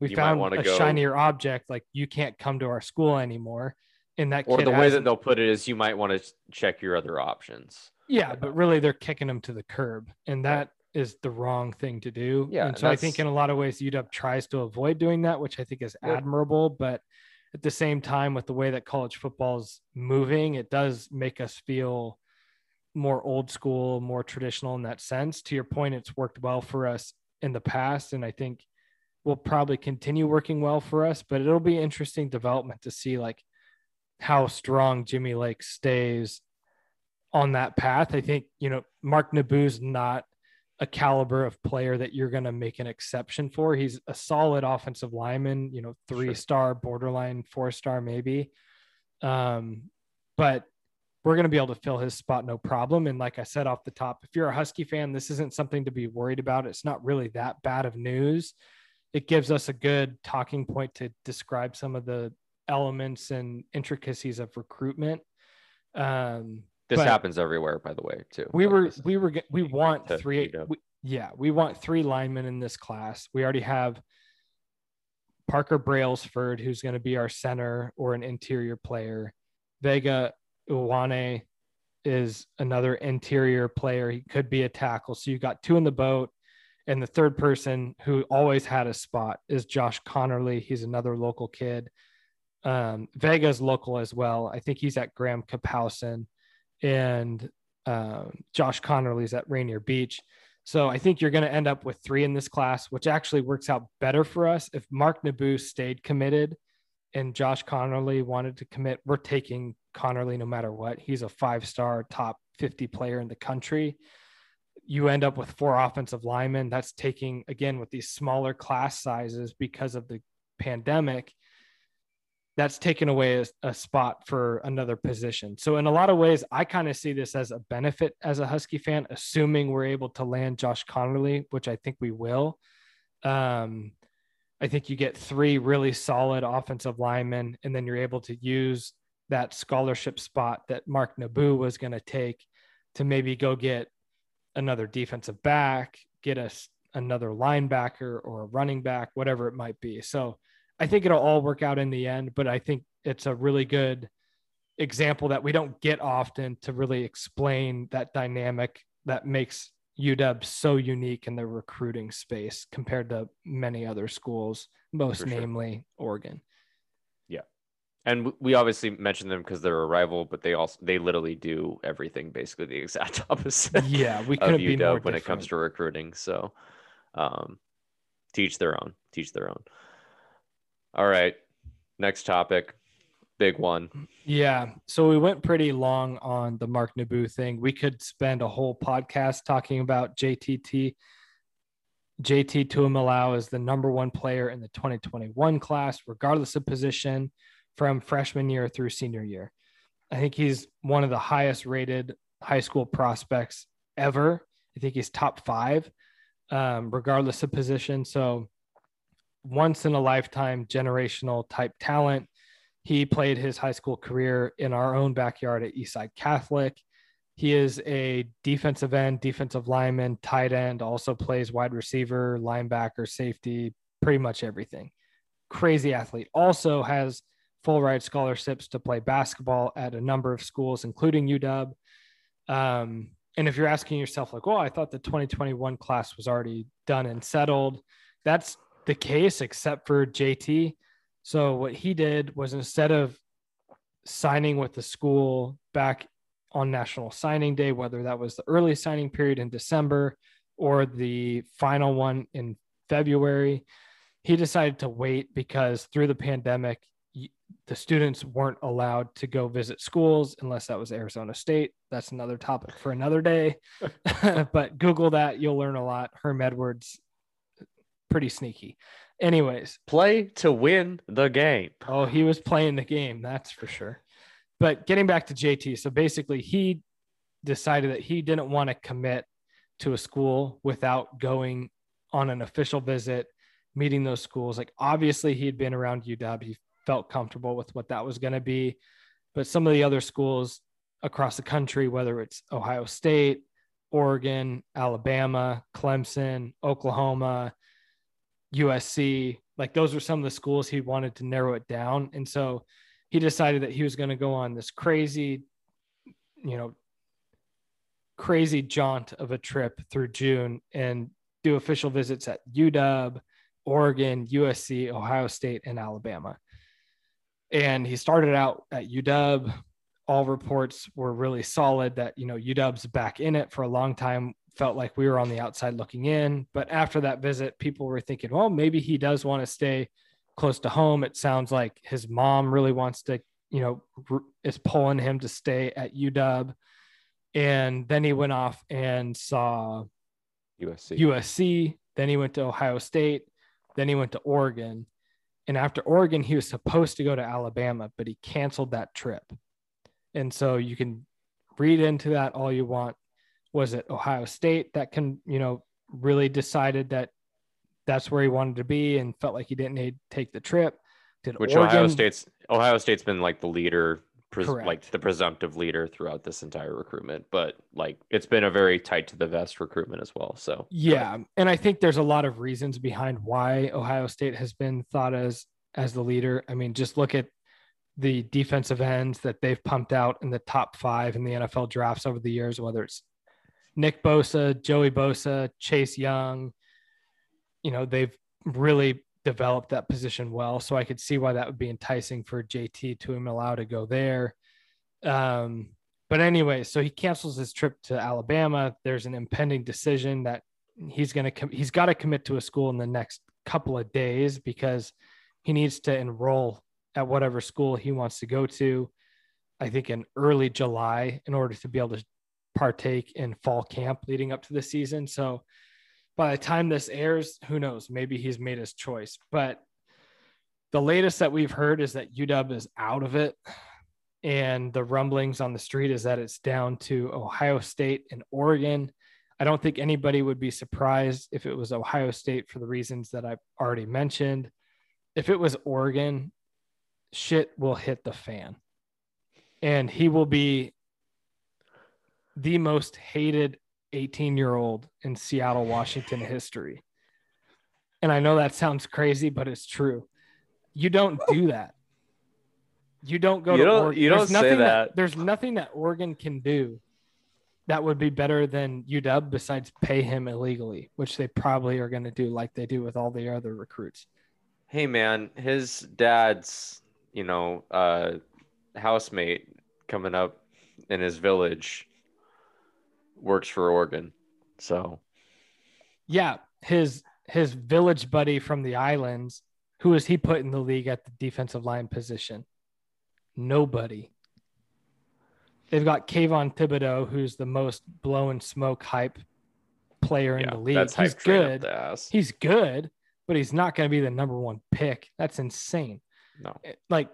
we You found a go- shinier object, like you can't come to our school anymore." And that or the way that they'll put it is you might want to check your other options Yeah, but really they're kicking them to the curb, and that is the wrong thing to do. Yeah, and so I think in a lot of ways UW tries to avoid doing that, which I think is admirable. But at the same time, with the way that college football is moving, it does make us feel more old school, more traditional in that sense. To your point, it's worked well for us in the past, and I think will probably continue working well for us. But it'll be interesting development to see like how strong Jimmy Lake stays on that path. I think, you know, Mark Nabou's not a caliber of player that you're going to make an exception for. He's a solid offensive lineman, you know, three Sure. star, borderline four star, maybe. Um, but we're going to be able to fill his spot no problem. And like I said off the top, if you're a Husky fan, this isn't something to be worried about. It's not really that bad of news. It gives us a good talking point to describe some of the elements and intricacies of recruitment. Um, This But- happens everywhere, by the way, too. we were we were we want to three we, yeah we want three linemen in this class. We already have parker brailsford who's going to be our center or an interior player. Vega Ioane is another interior player. He could be a tackle. So you got two in the boat and the third person who always had a spot is josh conerly. He's another local kid. Um, vega's local as well. I think he's at graham Kapowsin and um, Josh Conerly's at Rainier Beach. So I think you're going to end up with three in this class, which actually works out better for us. If Mark Nabou stayed committed and Josh Conerly wanted to commit, we're taking Conerly no matter what. He's a five star top 50 player in the country. You end up with four offensive linemen. That's taking, again, with these smaller class sizes because of the pandemic that's taken away a, a spot for another position. So in a lot of ways, I kind of see this as a benefit as a Husky fan, assuming we're able to land Josh Conerly, which I think we will. Um, I think you get three really solid offensive linemen, and then you're able to use that scholarship spot that Mark Nabou was going to take to maybe go get another defensive back, get us another linebacker or a running back, whatever it might be. So I think it'll all work out in the end, but I think it's a really good example that we don't get often to really explain that dynamic that makes UW so unique in the recruiting space compared to many other schools, most For sure. namely Oregon. Yeah. And we obviously mention them because they're a rival, but they also they literally do everything basically the exact opposite. Yeah, we couldn't be more when it comes to recruiting. So, um, teach their own. Teach their own. All right, next topic, big one. Yeah. So we went pretty long on the Mark Nabou thing. We could spend a whole podcast talking about JTT. JT Tuimoloau is the number one player in the 2021 class, regardless of position from freshman year through senior year. I think he's one of the highest rated high school prospects ever. I think he's top five, um, regardless of position. So, once in a lifetime generational type talent. He played his high school career in our own backyard at Eastside Catholic. He is a defensive end, defensive lineman, tight end, also plays wide receiver, linebacker, safety, pretty much everything. Crazy athlete. Also has full ride scholarships to play basketball at a number of schools, including UW. Um, and if you're asking yourself, like, well, I thought the 2021 class was already done and settled, that's the case, except for JT. So what he did was instead of signing with the school back on National Signing Day, whether that was the early signing period in December or the final one in February, he decided to wait because through the pandemic, the students weren't allowed to go visit schools unless that was Arizona State. That's another topic for another day. but Google that, you'll learn a lot. Herm Edwards, pretty sneaky. Anyways, Play to win the game. Oh, he was playing the game, that's for sure. But getting back to JT, so basically he decided that he didn't want to commit to a school without going on an official visit, meeting those schools. Like obviously he'd been around UW, he felt comfortable with what that was going to be. But some of the other schools across the country, whether it's Ohio State, Oregon, Alabama, Clemson, Oklahoma, USC, like those were some of the schools he wanted to narrow it down. And so he decided that he was going to go on this crazy, you know, crazy jaunt of a trip through June and do official visits at UW, Oregon, USC, Ohio State, and Alabama. And he started out at UW. All reports were really solid that, you know, UW's back in it for a long time. Felt like we were on the outside looking in. But after that visit, people were thinking, well, maybe he does want to stay close to home. It sounds like his mom really wants to, you know, is pulling him to stay at UW. And then he went off and saw USC. USC. Then he went to Ohio State. Then he went to Oregon. And after Oregon, he was supposed to go to Alabama, but he canceled that trip. And so you can read into that all you want. Was it Ohio State that can, you know, really decided that that's where he wanted to be and felt like he didn't need to take the trip? Did Which Oregon, Ohio State's Ohio State's been like the leader, pres- like the presumptive leader throughout this entire recruitment. But like it's been a very tight to the vest recruitment as well. So Yeah, and I think there's a lot of reasons behind why Ohio State has been thought as as the leader. I mean, just look at the defensive ends that they've pumped out in the top five in the NFL drafts over the years, whether it's Nick Bosa, Joey Bosa, Chase Young. You know, they've really developed that position well. So I could see why that would be enticing for JT Tuimoloau to go there. Um, but anyway, so he cancels his trip to Alabama. There's an impending decision that he's going to com- he's got to commit to a school in the next couple of days because he needs to enroll at whatever school he wants to go to. I think in early July in order to be able to partake in fall camp leading up to the season. So by the time this airs, who knows? Maybe he's made his choice. But the latest that we've heard is that UW is out of it. And the rumblings on the street is that it's down to Ohio State and Oregon. I don't think anybody would be surprised if it was Ohio State for the reasons that I've already mentioned. If it was Oregon, shit will hit the fan. And he will be the most hated 18 year old in Seattle, Washington history. And I know that sounds crazy, but it's true. You don't do that. You don't go You to don't- Oregon. you don't There's say nothing that. There's nothing that Oregon can do that would be better than UW besides pay him illegally, which they probably are going to do like they do with all the other recruits. hey man, his dad's you know uh, housemate coming up in his village works for Oregon. So Yeah, his his village buddy from the islands, who is he put in the league at the defensive line position? Nobody. They've got Kayvon Thibodeaux, who's the most blow and smoke hype player in the league. that's He's hype train up good. He's good, but he's not going to be the number one pick. That's insane. No, eh, Like,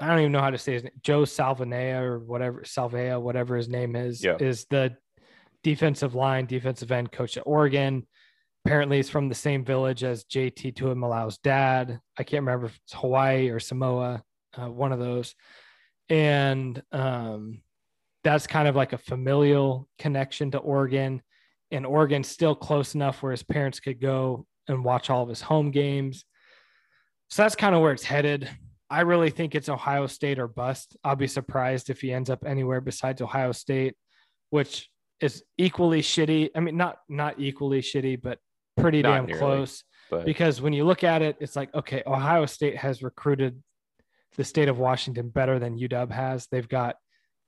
I don't even know how to say his name. Joe Salvanea or whatever, Salvea, whatever his name is, Yeah. is the defensive line, defensive end coach at Oregon. Apparently, he's from the same village as JT Tuimoloau's dad. I can't remember if it's Hawaii or Samoa, uh, one of those. And um, that's kind of like a familial connection to Oregon. And Oregon's still close enough where his parents could go and watch all of his home games. So that's kind of where it's headed. I really think it's Ohio State or bust. I'll be surprised if he ends up anywhere besides Ohio State, which is equally shitty. I mean, not not equally shitty, but pretty Not damn nearly. close. but Because when you look at it, it's like, okay, Ohio State has recruited the state of Washington better than UW has. They've got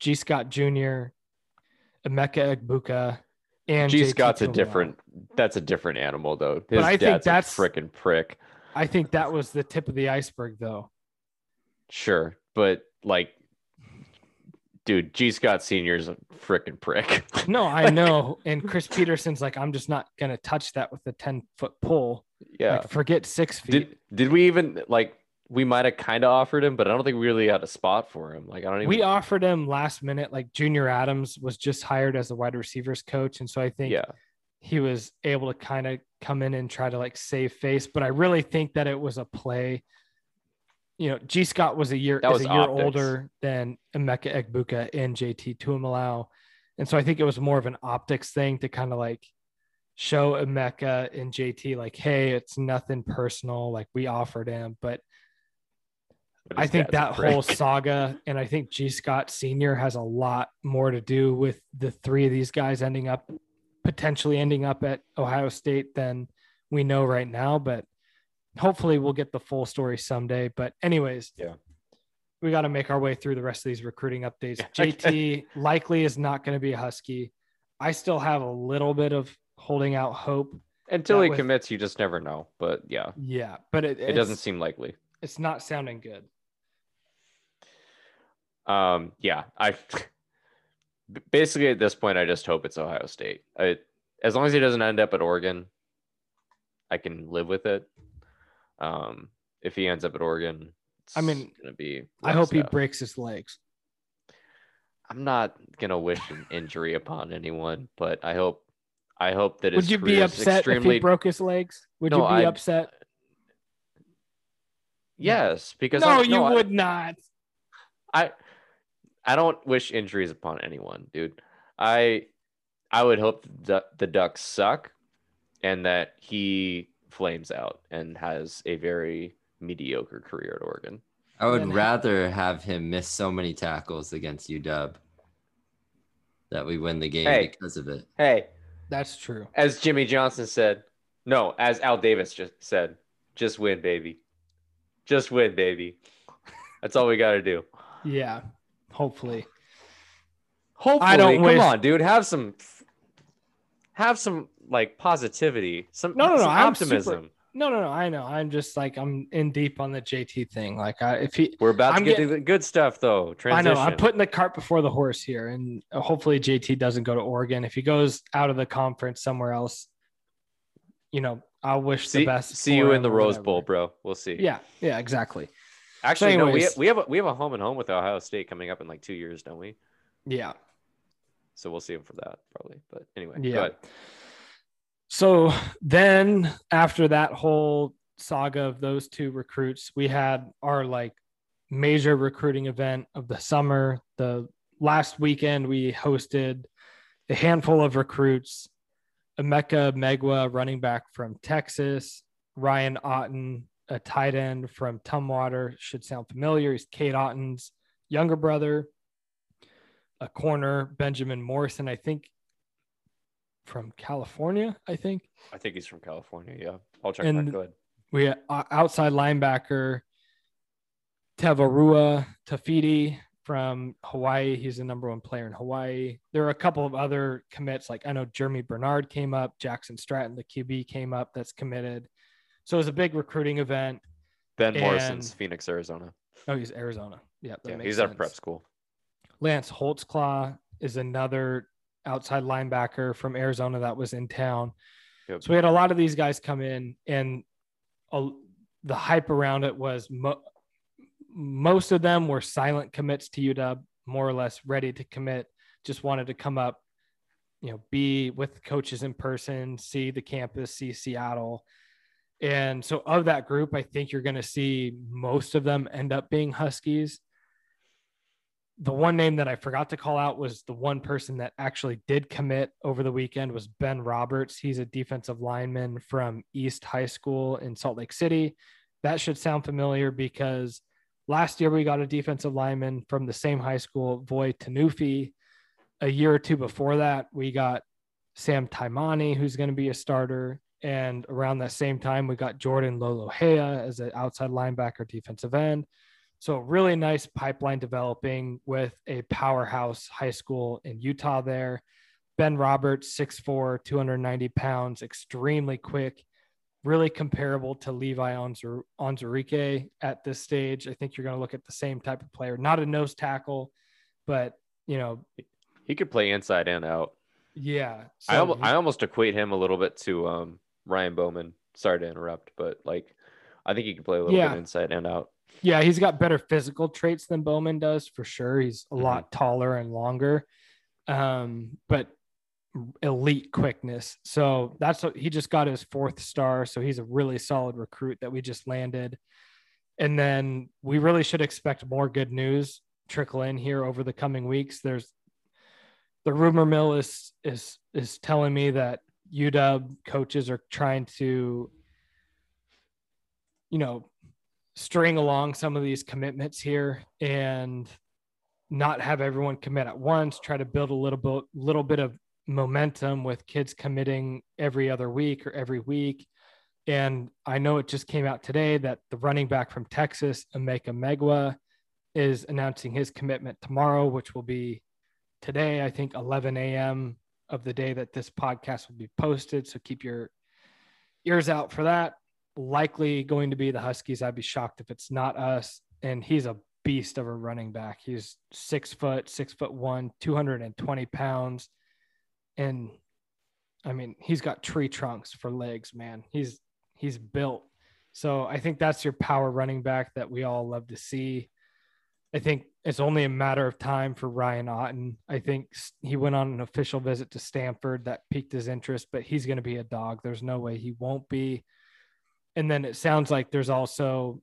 Gee Scott Jr., Emeka Egbuka, and G JT Scott's a different. That's a different animal though. His I think that's- a freaking prick. I think that was the tip of the iceberg, though. Sure, but like, dude, Gee Scott Senior is a freaking prick. No, I know. And Chris Petersen's like, I'm just not gonna touch that with a 10 foot pole. yeah. Like, forget six feet. Did did we even like? We might have kind of offered him, but I don't think we really had a spot for him. Like I don't even. we offered him last minute, like Junior Adams was just hired as the wide receivers coach. And so I think yeah. he was able to kind of come in and try to like save face. But I really think that it was a play. You know, Gee Scott was a year That was a year optics. older than Emeka Egbuka and JT Tuimoloau. And so I think it was more of an optics thing to kind of like show Emeka and JT like, hey, it's nothing personal. Like we offered him, but I think that whole saga, and I think Gee Scott Senior has a lot more to do with the three of these guys ending up potentially ending up at Ohio State than we know right now. But hopefully, we'll get the full story someday. But anyways, Yeah. we got to make our way through the rest of these recruiting updates. JT likely is not going to be a Husky. I still have a little bit of holding out hope. until he with- commits, you just never know. But yeah, Yeah, but it, it doesn't seem likely. It's not sounding good. Um, yeah, I basically at this point I just hope it's Ohio State. I as long as he doesn't end up at Oregon, I can live with it. Um, if he ends up at Oregon, I mean, gonna be. I hope he breaks his legs. I'm not gonna wish an injury upon anyone, but I hope, I hope that. Would you be upset extremely... if he broke his legs? Would No, you be I'd- upset? Yes, because No, I, you I- would not. I I don't wish injuries upon anyone, dude. I I would hope the the Ducks suck and that he flames out and has a very mediocre career at Oregon. I would Then- rather have him miss so many tackles against UW that we win the game Hey. because of it. Hey, That's true. as Jimmy Johnson said, no, as Al Davis just said, just win, baby. Just win, baby. That's all we got to do. Yeah. Hopefully. Hopefully, don't come wish- on, dude. Have some, have some like positivity, some, No, no, no, I'm super- optimism. No, no, no. I know. I'm just like I'm in deep on the JT thing. Like, I, if he, We're about I'm to get getting- to the good stuff, though. Transition. I know I'm putting the cart before the horse here, and uh, hopefully JT doesn't go to Oregon. If he goes out of the conference somewhere else, you know, I'll wish see, the best. see you in the Rose whatever. Bowl, bro. We'll see. Yeah, yeah, exactly. Actually, no. We anyways- we have a we have a home and home with Ohio State coming up in like two years, don't we? Yeah. So we'll see him for that probably. But anyway, Yeah. So then after that whole saga of those two recruits, we had our like major recruiting event of the summer. The last weekend we hosted a handful of recruits, Emeka Megwa, running back from Texas, Ryan Otten, a tight end from Tumwater, should sound familiar. He's Cade Otten's younger brother, a corner, Benjamin Morrison, I think from California, I think. I think he's from California. Yeah, I'll check And- that. Go ahead. We had uh, outside linebacker Tavarua Tafiti from Hawaii. He's the number one player in Hawaii. There are a couple of other commits, like I know Jeremy Bernard came up, Jackson Stratton, the QB came up that's committed. So it was a big recruiting event. Ben and- Morrison's Phoenix, Arizona. Oh, he's Arizona. Yeah, Yeah, he's at sense. prep school. Lance Holtzclaw is another outside linebacker from Arizona that was in town. Yep. So we had a lot of these guys come in, and a, the hype around it was mo- most of them were silent commits to UW, more or less ready to commit, just wanted to come up, you know, be with coaches in person, see the campus, see Seattle. And so, of that group, I think you're going to see most of them end up being Huskies the one name that I forgot to call out was the one person that actually did commit over the weekend was Ben Roberts. He's a defensive lineman from East High School in Salt Lake City. That should sound familiar because last year we got a defensive lineman from the same high school, Voi Tunuufi. A year or two before that, we got Sam Taimani, who's going to be a starter. And around that same time, we got Jordan Lolohea as an outside linebacker, defensive end. So really nice pipeline developing with a powerhouse high school in Utah there. Ben Roberts, 6'4, 290 pounds, extremely quick, really comparable to Levi Onwuzurike at this stage. I think you're going to look at the same type of player, not a nose tackle, but you know, He could play inside and out. yeah. I, So almost, he- I almost equate him a little bit to um, Ryan Bowman. Sorry to interrupt, but like I think he could play a little Yeah. bit inside and out. Yeah, he's got better physical traits than Bowman does for sure. He's a lot taller and longer, um, but elite quickness. So that's what he just got his fourth star. So he's a really solid recruit that we just landed. And then we really should expect more good news trickle in here over the coming weeks. There's the rumor mill is is is telling me that UW coaches are trying to, you know, string along some of these commitments here and not have everyone commit at once try to build a little bit little bit of momentum with kids committing every other week or every week. And i know it just came out today that the running back from texas emeka megwa is announcing his commitment tomorrow which will be today i think 11 a.m of the day that this podcast will be posted. So keep your ears out for that likely going to be the Huskies. I'd be shocked if it's not us. And he's a beast of a running back. He's six foot, six foot one, 220 pounds. And I mean, he's got tree trunks for legs, man. He's he's built. So I think that's your power running back that we all love to see. I think it's only a matter of time for Ryan Otten. I think he went on an official visit to Stanford that piqued his interest, but he's going to be a dog. There's no way he won't be. And then it sounds like there's also,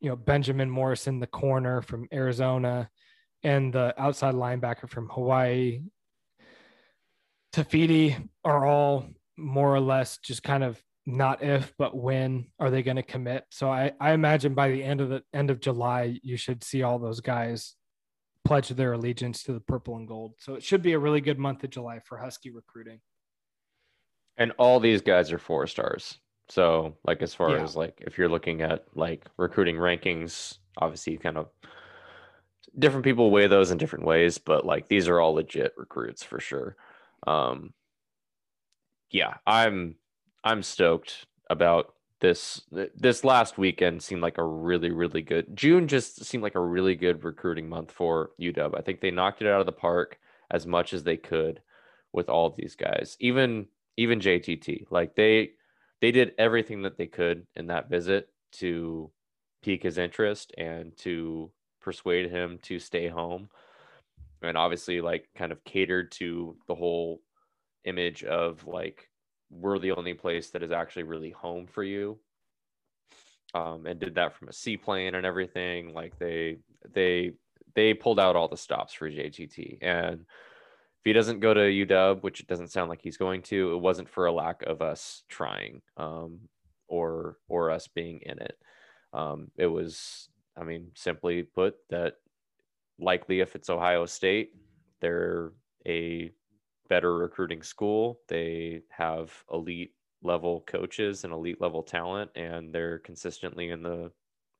you know, Benjamin Morrison, the corner from Arizona, and the outside linebacker from Hawaii. Tafiti are all more or less just kind of not if but when are they going to commit? So I, I imagine by the end of the end of july you should see all those guys pledge their allegiance to the purple and gold. So it should be a really good month of july for husky recruiting. And all these guys are four stars so like as far Yeah. as like if you're looking at like recruiting rankings obviously kind of different people weigh those in different ways but like these are all legit recruits for sure. Um yeah i'm i'm stoked about this this last weekend seemed like a really really good june just seemed like a really good recruiting month for uw i think they knocked it out of the park as much as they could with all these guys even even jtt like they they did everything that they could in that visit to pique his interest and to persuade him to stay home. And obviously like kind of catered to the whole image of like we're the only place that is actually really home for you. Um, and did that from a seaplane and everything. Like they they they pulled out all the stops for jtt and if he doesn't go to uw which it doesn't sound like he's going to it wasn't for a lack of us trying um, or or us being in it um, it was i mean simply put that likely if it's ohio state they're a better recruiting school. They have elite level coaches and elite level talent, and they're consistently in the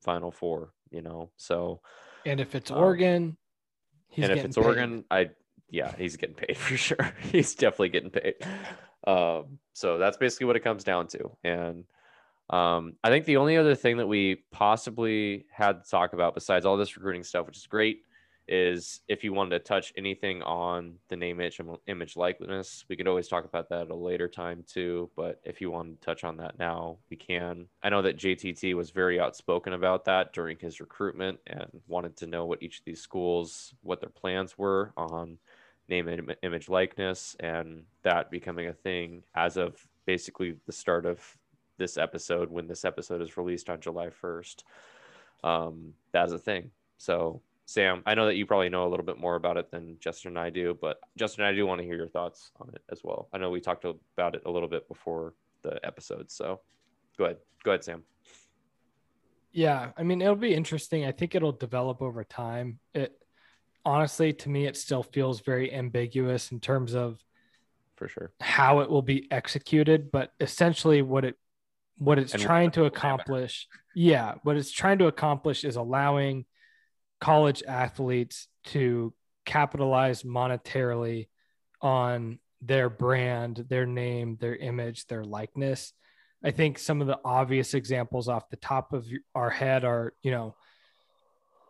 final four, you know. So, and if it's Um, oregon he's and if it's paid. Oregon, I, yeah, he's getting paid for sure. he's definitely getting paid. Um, so that's basically what it comes down to. And um, I think the only other thing that we possibly had to talk about besides all this recruiting stuff, which is great, is if you wanted to touch anything on the name image, image likeness, we could always talk about that at a later time too. But if you want to touch on that now, we can. I know that JTT was very outspoken about that during his recruitment and wanted to know what each of these schools, what their plans were on name im- image likeness and that becoming a thing as of basically the start of this episode when this episode is released on July 1st. Um, that's a thing. So Sam, I know that you probably know a little bit more about it than Justin and I do, but Justin, I do want to hear your thoughts on it as well. I know we talked about it a little bit before the episode, so go ahead. Go ahead, Sam. Yeah, I mean it'll be interesting. I think it'll develop over time. It honestly to me it still feels very ambiguous in terms of For sure. how it will be executed, but essentially what it what it's And trying to the plan are. accomplish, yeah, what it's trying to accomplish is allowing college athletes to capitalize monetarily on their brand, their name, their image, their likeness. I think some of the obvious examples off the top of our head are, you know,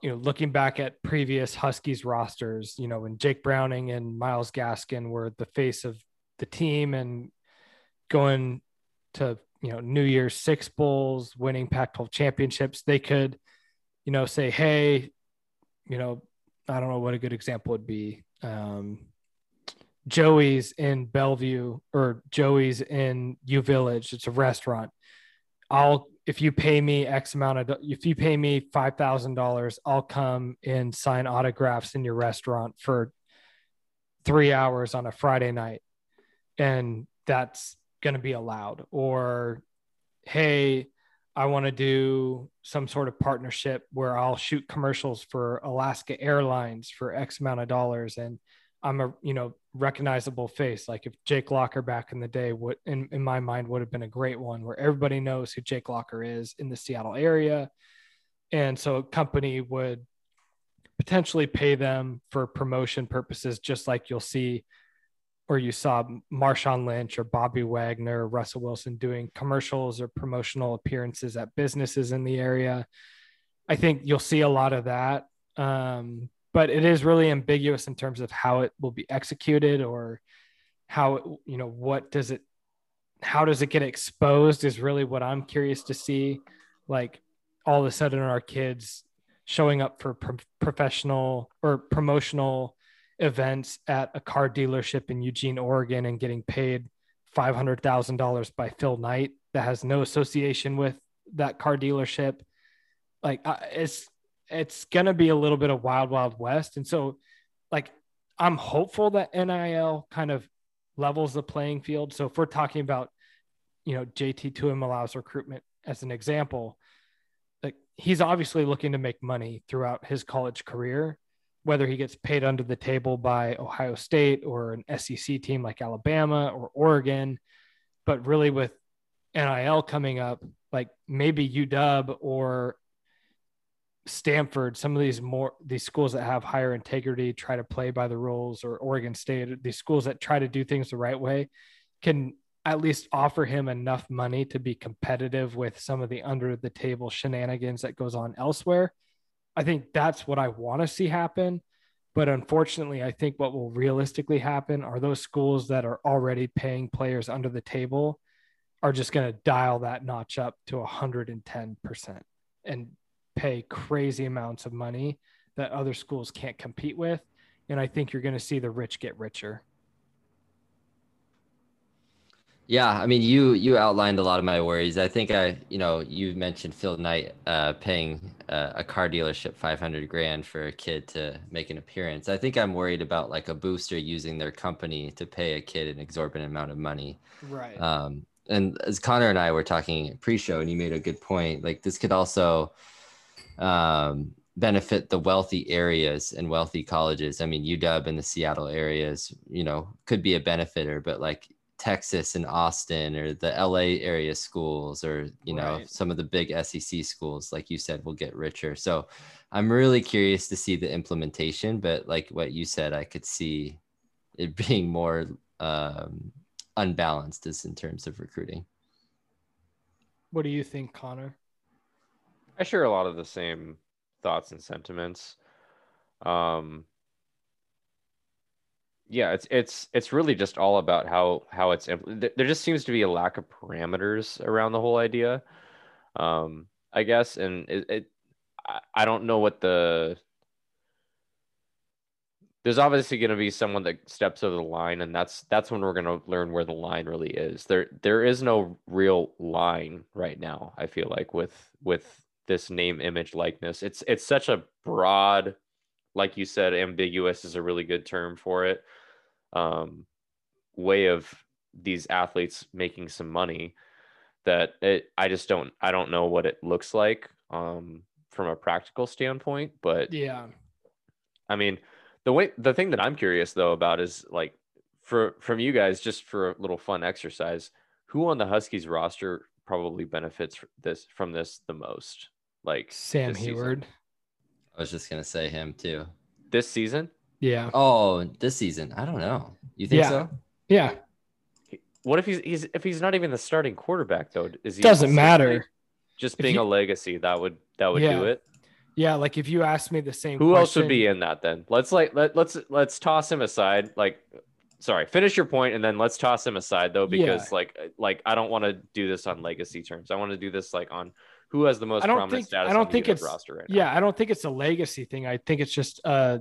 you know, looking back at previous Huskies rosters, you know, when Jake Browning and Myles Gaskin were the face of the team and going to, you know, New Year's Six Bowls, winning Pac 12 championships, they could, you know, say, hey, you know, I don't know what a good example would be. Um, Joey's in Bellevue or Joey's in U Village. It's a restaurant. I'll if you pay me X amount of if you pay me five thousand dollars, I'll come and sign autographs in your restaurant for three hours on a Friday night, and that's going to be allowed. Or, hey, I want to do some sort of partnership where I'll shoot commercials for Alaska Airlines for X amount of dollars, and I'm a you know recognizable face. Like if Jake Locker back in the day, would in, in my mind would have been a great one where everybody knows who Jake Locker is in the Seattle area, and so a company would potentially pay them for promotion purposes, just like you'll see or you saw Marshawn Lynch or Bobby Wagner, or Russell Wilson doing commercials or promotional appearances at businesses in the area. I think you'll see a lot of that. Um, but it is really ambiguous in terms of how it will be executed or how you know what does it how does it get exposed is really what I'm curious to see. Like all of a sudden, our kids showing up for pro- professional or promotional events at a car dealership in Eugene, Oregon, and getting paid five hundred thousand dollars by Phil Knight that has no association with that car dealership. Like uh, it's it's gonna be a little bit of wild, wild west, and so like I'm hopeful that NIL kind of levels the playing field. So if we're talking about, you know, JT Tuimoloau's recruitment as an example, like he's obviously looking to make money throughout his college career, whether he gets paid under the table by Ohio State or an SEC team like Alabama or Oregon. But really with NIL coming up, like maybe UW or Stanford, some of these more these schools that have higher integrity try to play by the rules, or Oregon State, these schools that try to do things the right way, can at least offer him enough money to be competitive with some of the under the table shenanigans that goes on elsewhere. I think that's what I want to see happen. But unfortunately, I think what will realistically happen are those schools that are already paying players under the table are just going to dial that notch up to 110% and pay crazy amounts of money that other schools can't compete with. And I think you're going to see the rich get richer. Yeah, I mean, you you outlined a lot of my worries. I think I, you know, you mentioned Phil Knight uh, paying uh, a car dealership five hundred grand for a kid to make an appearance. I think I'm worried about like a booster using their company to pay a kid an exorbitant amount of money. Right. Um, and as Connor and I were talking pre-show, and you made a good point. Like this could also um, benefit the wealthy areas and wealthy colleges. I mean, UW and the Seattle areas, you know, could be a benefiter, but like Texas and Austin or the LA area schools or, you know, Right. some of the big SEC schools, like you said, will get richer. So I'm really curious to see the implementation, but like what you said, I could see it being more um, unbalanced as in terms of recruiting. What do you think, Connor? I share a lot of the same thoughts and sentiments. Um, yeah, it's it's it's really just all about how how it's impl- there just seems to be a lack of parameters around the whole idea. Um, I guess, and it, it I, I don't know what the there's obviously going to be someone that steps over the line and that's that's when we're going to learn where the line really is there there is no real line right now i feel like with with this name image likeness it's it's such a broad like you said ambiguous is a really good term for it um way of these athletes making some money that it i just don't i don't know what it looks like um from a practical standpoint but Yeah. I mean, the way the thing that I'm curious though about is like for from you guys, just for a little fun exercise, who on the Huskies roster probably benefits this from this the most? Like Sam this season? I was just gonna say him too. this season. Yeah. Oh, this season. I don't know. You think Yeah. so? Yeah. What if he's, he's if he's not even the starting quarterback though? Is he Doesn't matter. just being you- a legacy that would that would Yeah. do it. Yeah. Like if you asked me the same Who else would be in that then? Let's like let let's let's toss him aside. Like, sorry, finish your point and then let's toss him aside though because like like I don't want to do this on legacy terms. I want to do this like on who has the most I don't prominent think- status. I don't on think it's- roster right now. Yeah, I don't think it's a legacy thing. I think it's just uh,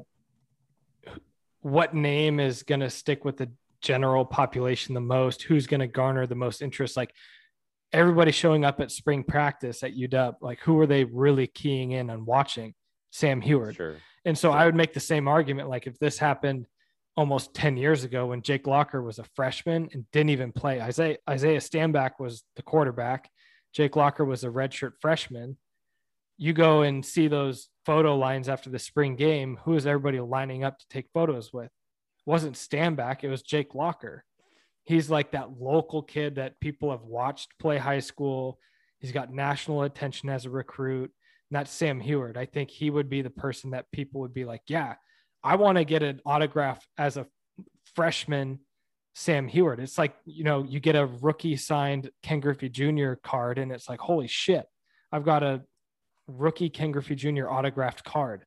what name is going to stick with the general population the most? Who's going to garner the most interest? Like everybody showing up at spring practice at UW, like who are they really keying in on watching? Sam Huard. sure. And so Sure. I would make the same argument. Like if this happened almost 10 years ago when Jake Locker was a freshman and didn't even play, Isaiah, Isaiah Stanback was the quarterback. Jake Locker was a redshirt freshman. You go and see those photo lines after the spring game. Who is everybody lining up to take photos with? It wasn't Stanback, it was Jake Locker. He's like that local kid that people have watched play high school. He's got national attention as a recruit. And that's Sam Huard. I think he would be the person that people would be like, yeah, I want to get an autograph as a freshman Sam Huard. It's like, you know, you get a rookie signed Ken Griffey Jr. card and it's like, holy shit, I've got a rookie Ken Griffey Jr. autographed card.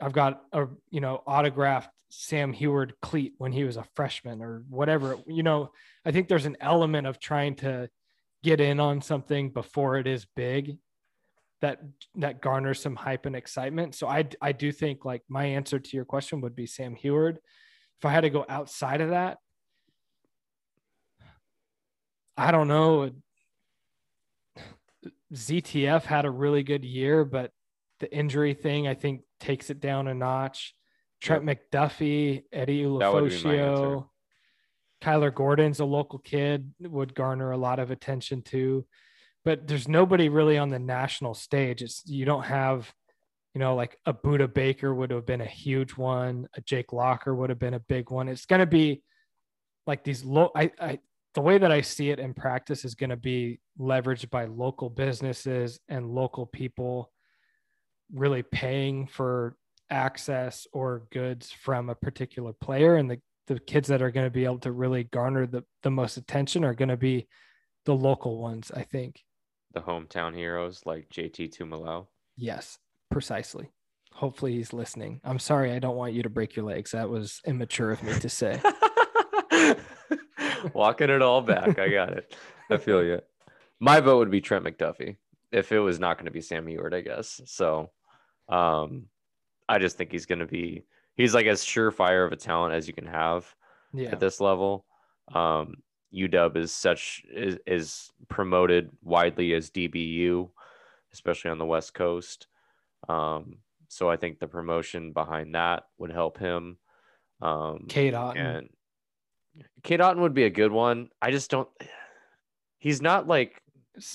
I've got a, you know, autographed Sam Huard cleat when he was a freshman or whatever. You know, I think there's an element of trying to get in on something before it is big that that garners some hype and excitement. So I I do think like my answer to your question would be Sam Huard. If I had to go outside of that, I don't know. ZTF had a really good year, but the injury thing I think takes it down a notch. Trent yep. McDuffie, Eddie Ulofoshio, Kyler Gordon's a local kid, would garner a lot of attention too. But there's nobody really on the national stage. It's you don't have, you know, like a Budda Baker would have been a huge one. A Jake Locker would have been a big one. It's going to be like these low. I, I the way that I see it in practice is going to be leveraged by local businesses and local people really paying for access or goods from a particular player. And the, the kids that are going to be able to really garner the, the most attention are going to be the local ones i think. The hometown heroes like jt tuimoloau yes precisely. Hopefully he's listening. I'm sorry i don't want you to break your legs. That was immature of me to say walking it all back i got it i feel you my vote would be trent mcduffie if it was not going to be sam Huard, i guess so um I just think he's going to be he's like as surefire of a talent as you can have yeah. at this level. Um, UW is such is, is promoted widely as DBU, especially on the West Coast. Um, so I think the promotion behind that would help him. Um, Cade Otton and Cade Otton would be a good one. I just don't. He's not like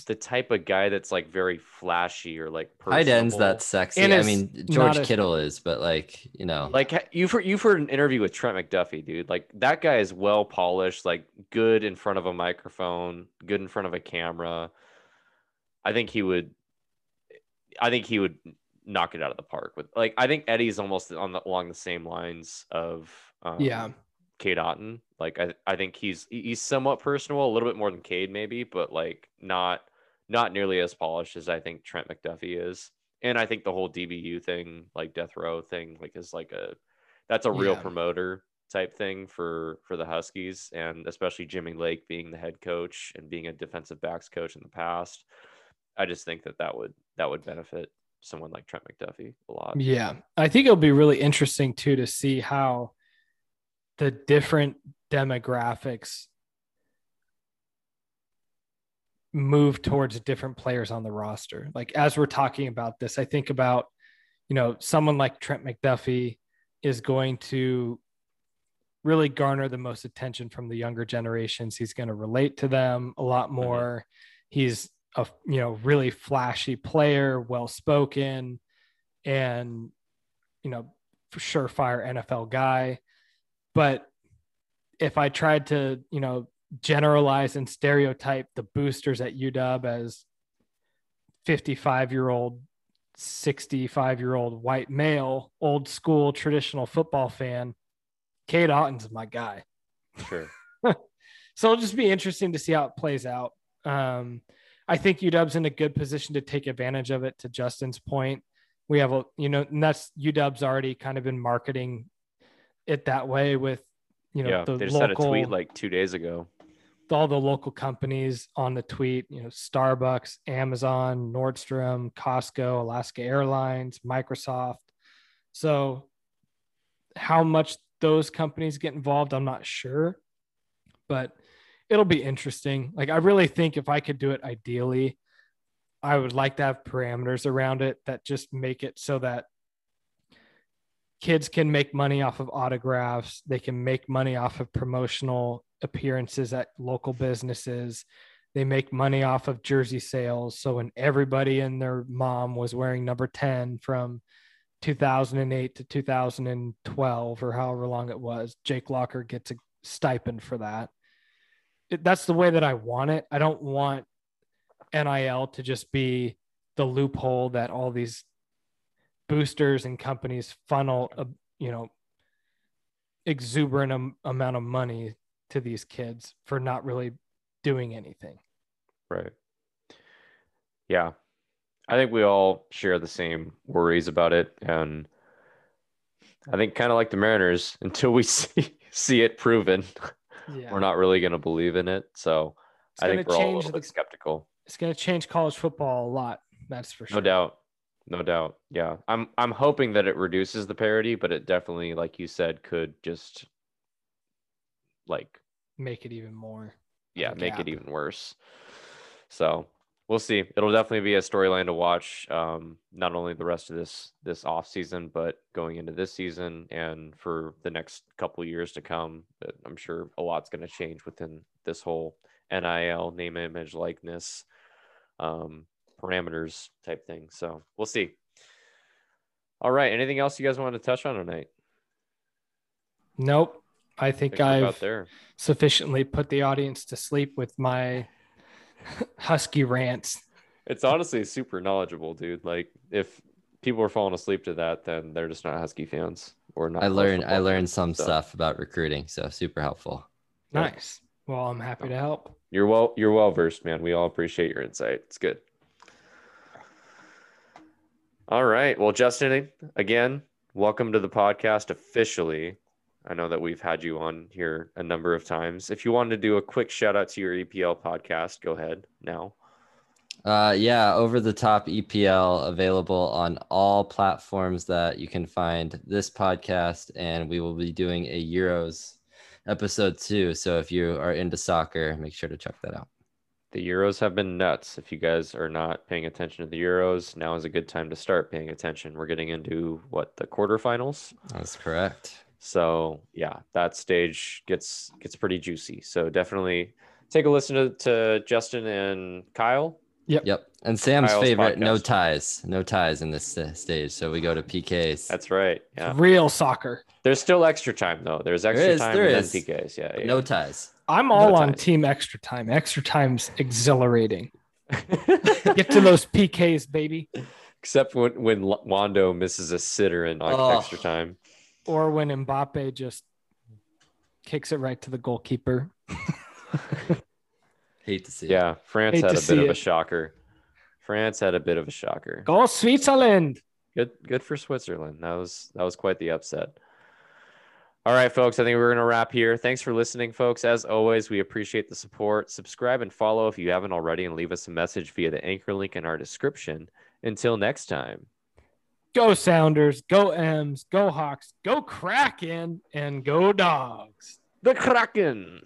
the type of guy that's like very flashy or like tight ends that sexy. And I mean, George a, Kittle is, but like you know, like you've heard, you've heard an interview with Trent McDuffie, dude. Like that guy is well polished, like good in front of a microphone, good in front of a camera. I think he would. I think he would knock it out of the park with like I think Eddie's almost on the along the same lines of um, yeah Cade Otton. Like I, I think he's he's somewhat personable, a little bit more than Cade maybe, but like not not nearly as polished as I think Trent McDuffie is. And I think the whole DBU thing, like death row thing, like is like a that's a real yeah. promoter type thing for for the Huskies, and especially Jimmy Lake being the head coach and being a defensive backs coach in the past. I just think that that would that would benefit someone like Trent McDuffie a lot. Yeah, I think it'll be really interesting too to see how the different demographics move towards different players on the roster. Like as we're talking about this, I think about, you know, someone like Trent McDuffie is going to really garner the most attention from the younger generations. He's going to relate to them a lot mm-hmm. more. Mm-hmm. He's a you know really flashy player, well spoken, and you know surefire NFL guy. But if I tried to, you know, generalize and stereotype the boosters at UW as 55 year old, 65 year old white male, old school traditional football fan, Cade Otton's my guy. Sure. so it'll just be interesting to see how it plays out. Um, I think UW's in a good position to take advantage of it. To Justin's point, we have a you know, and that's UW's already kind of been marketing it that way with you know yeah, the they just local, had a tweet like two days ago. All the local companies on the tweet you know starbucks amazon nordstrom costco alaska airlines microsoft. So how much those companies get involved i'm not sure but it'll be interesting. Like i really think if i could do it ideally i would like to have parameters around it that just make it so that kids can make money off of autographs. They can make money off of promotional appearances at local businesses. They make money off of jersey sales. So when everybody and their mom was wearing number 10 from 2008 to 2012 or however long it was jake locker gets a stipend for that. It, that's the way that i want it. I don't want nil to just be the loophole that all these boosters and companies funnel a you know exuberant am- amount of money to these kids for not really doing anything right yeah i think we all share the same worries about it and I think kind of like the Mariners, until we see see it proven, Yeah. we're not really going to believe in it. So It's I think we're all a little the, bit skeptical. it's gonna change college football a lot. That's for sure. No doubt. No doubt. Yeah. I'm I'm hoping that it reduces the parity, but it definitely, like you said, could just like Make it even more. yeah, make it even worse. So we'll see. It'll definitely be a storyline to watch. Um, not only the rest of this this off season, but going into this season and for the next couple years to come. I'm sure a lot's going to change within this whole NIL name, image, likeness, um, parameters type thing. So we'll see. All right. Anything else you guys want to touch on tonight? Nope. I think Think we're about I've there. sufficiently put the audience to sleep with my husky rants. It's honestly super knowledgeable, dude. Like if people are falling asleep to that, then they're just not Husky fans or not. I learned I learned fans. some So, stuff about recruiting, so super helpful. Yeah. Nice. Well, I'm happy to help. You're well. You're well versed, man. We all appreciate your insight. It's good. All right. Well, Justin, again, welcome to the podcast officially. I know that we've had you on here a number of times. If you wanted to do a quick shout out to your EPL podcast, go ahead now. Uh, yeah, over the top EPL available on all platforms that you can find this podcast, and we will be doing a Euros episode too. So if you are into soccer, make sure to check that out. The Euros have been nuts. If you guys are not paying attention to the Euros, now is a good time to start paying attention. We're getting into what the quarterfinals. That's correct. So yeah, that stage gets gets pretty juicy. So definitely take a listen to, to Justin and Kyle. Yep. Yep. And Sam's Kyle's favorite, no ties, no ties in this uh, stage. So we go to PKs. That's right. Yeah. Real soccer. There's still extra time though. There's extra is, time there and is. then PKs. Yeah. yeah. no ties. I'm all on team extra time. Extra time's exhilarating. Get to those PKs, baby. Except when when Wando misses a sitter in like, Oh. extra time. Or when Mbappe just kicks it right to the goalkeeper. Hate to see. it. Yeah, France Hate had a bit of a shocker. France had a bit of a shocker. Go Switzerland. Good good for Switzerland. That was that was quite the upset. All right, folks. I think we're gonna wrap here. Thanks for listening, folks. As always, we appreciate the support. Subscribe and follow if you haven't already, and leave us a message via the anchor link in our description. Until next time. Go Sounders. Go M's. Go Hawks. Go Kraken. And go Dogs. The Kraken.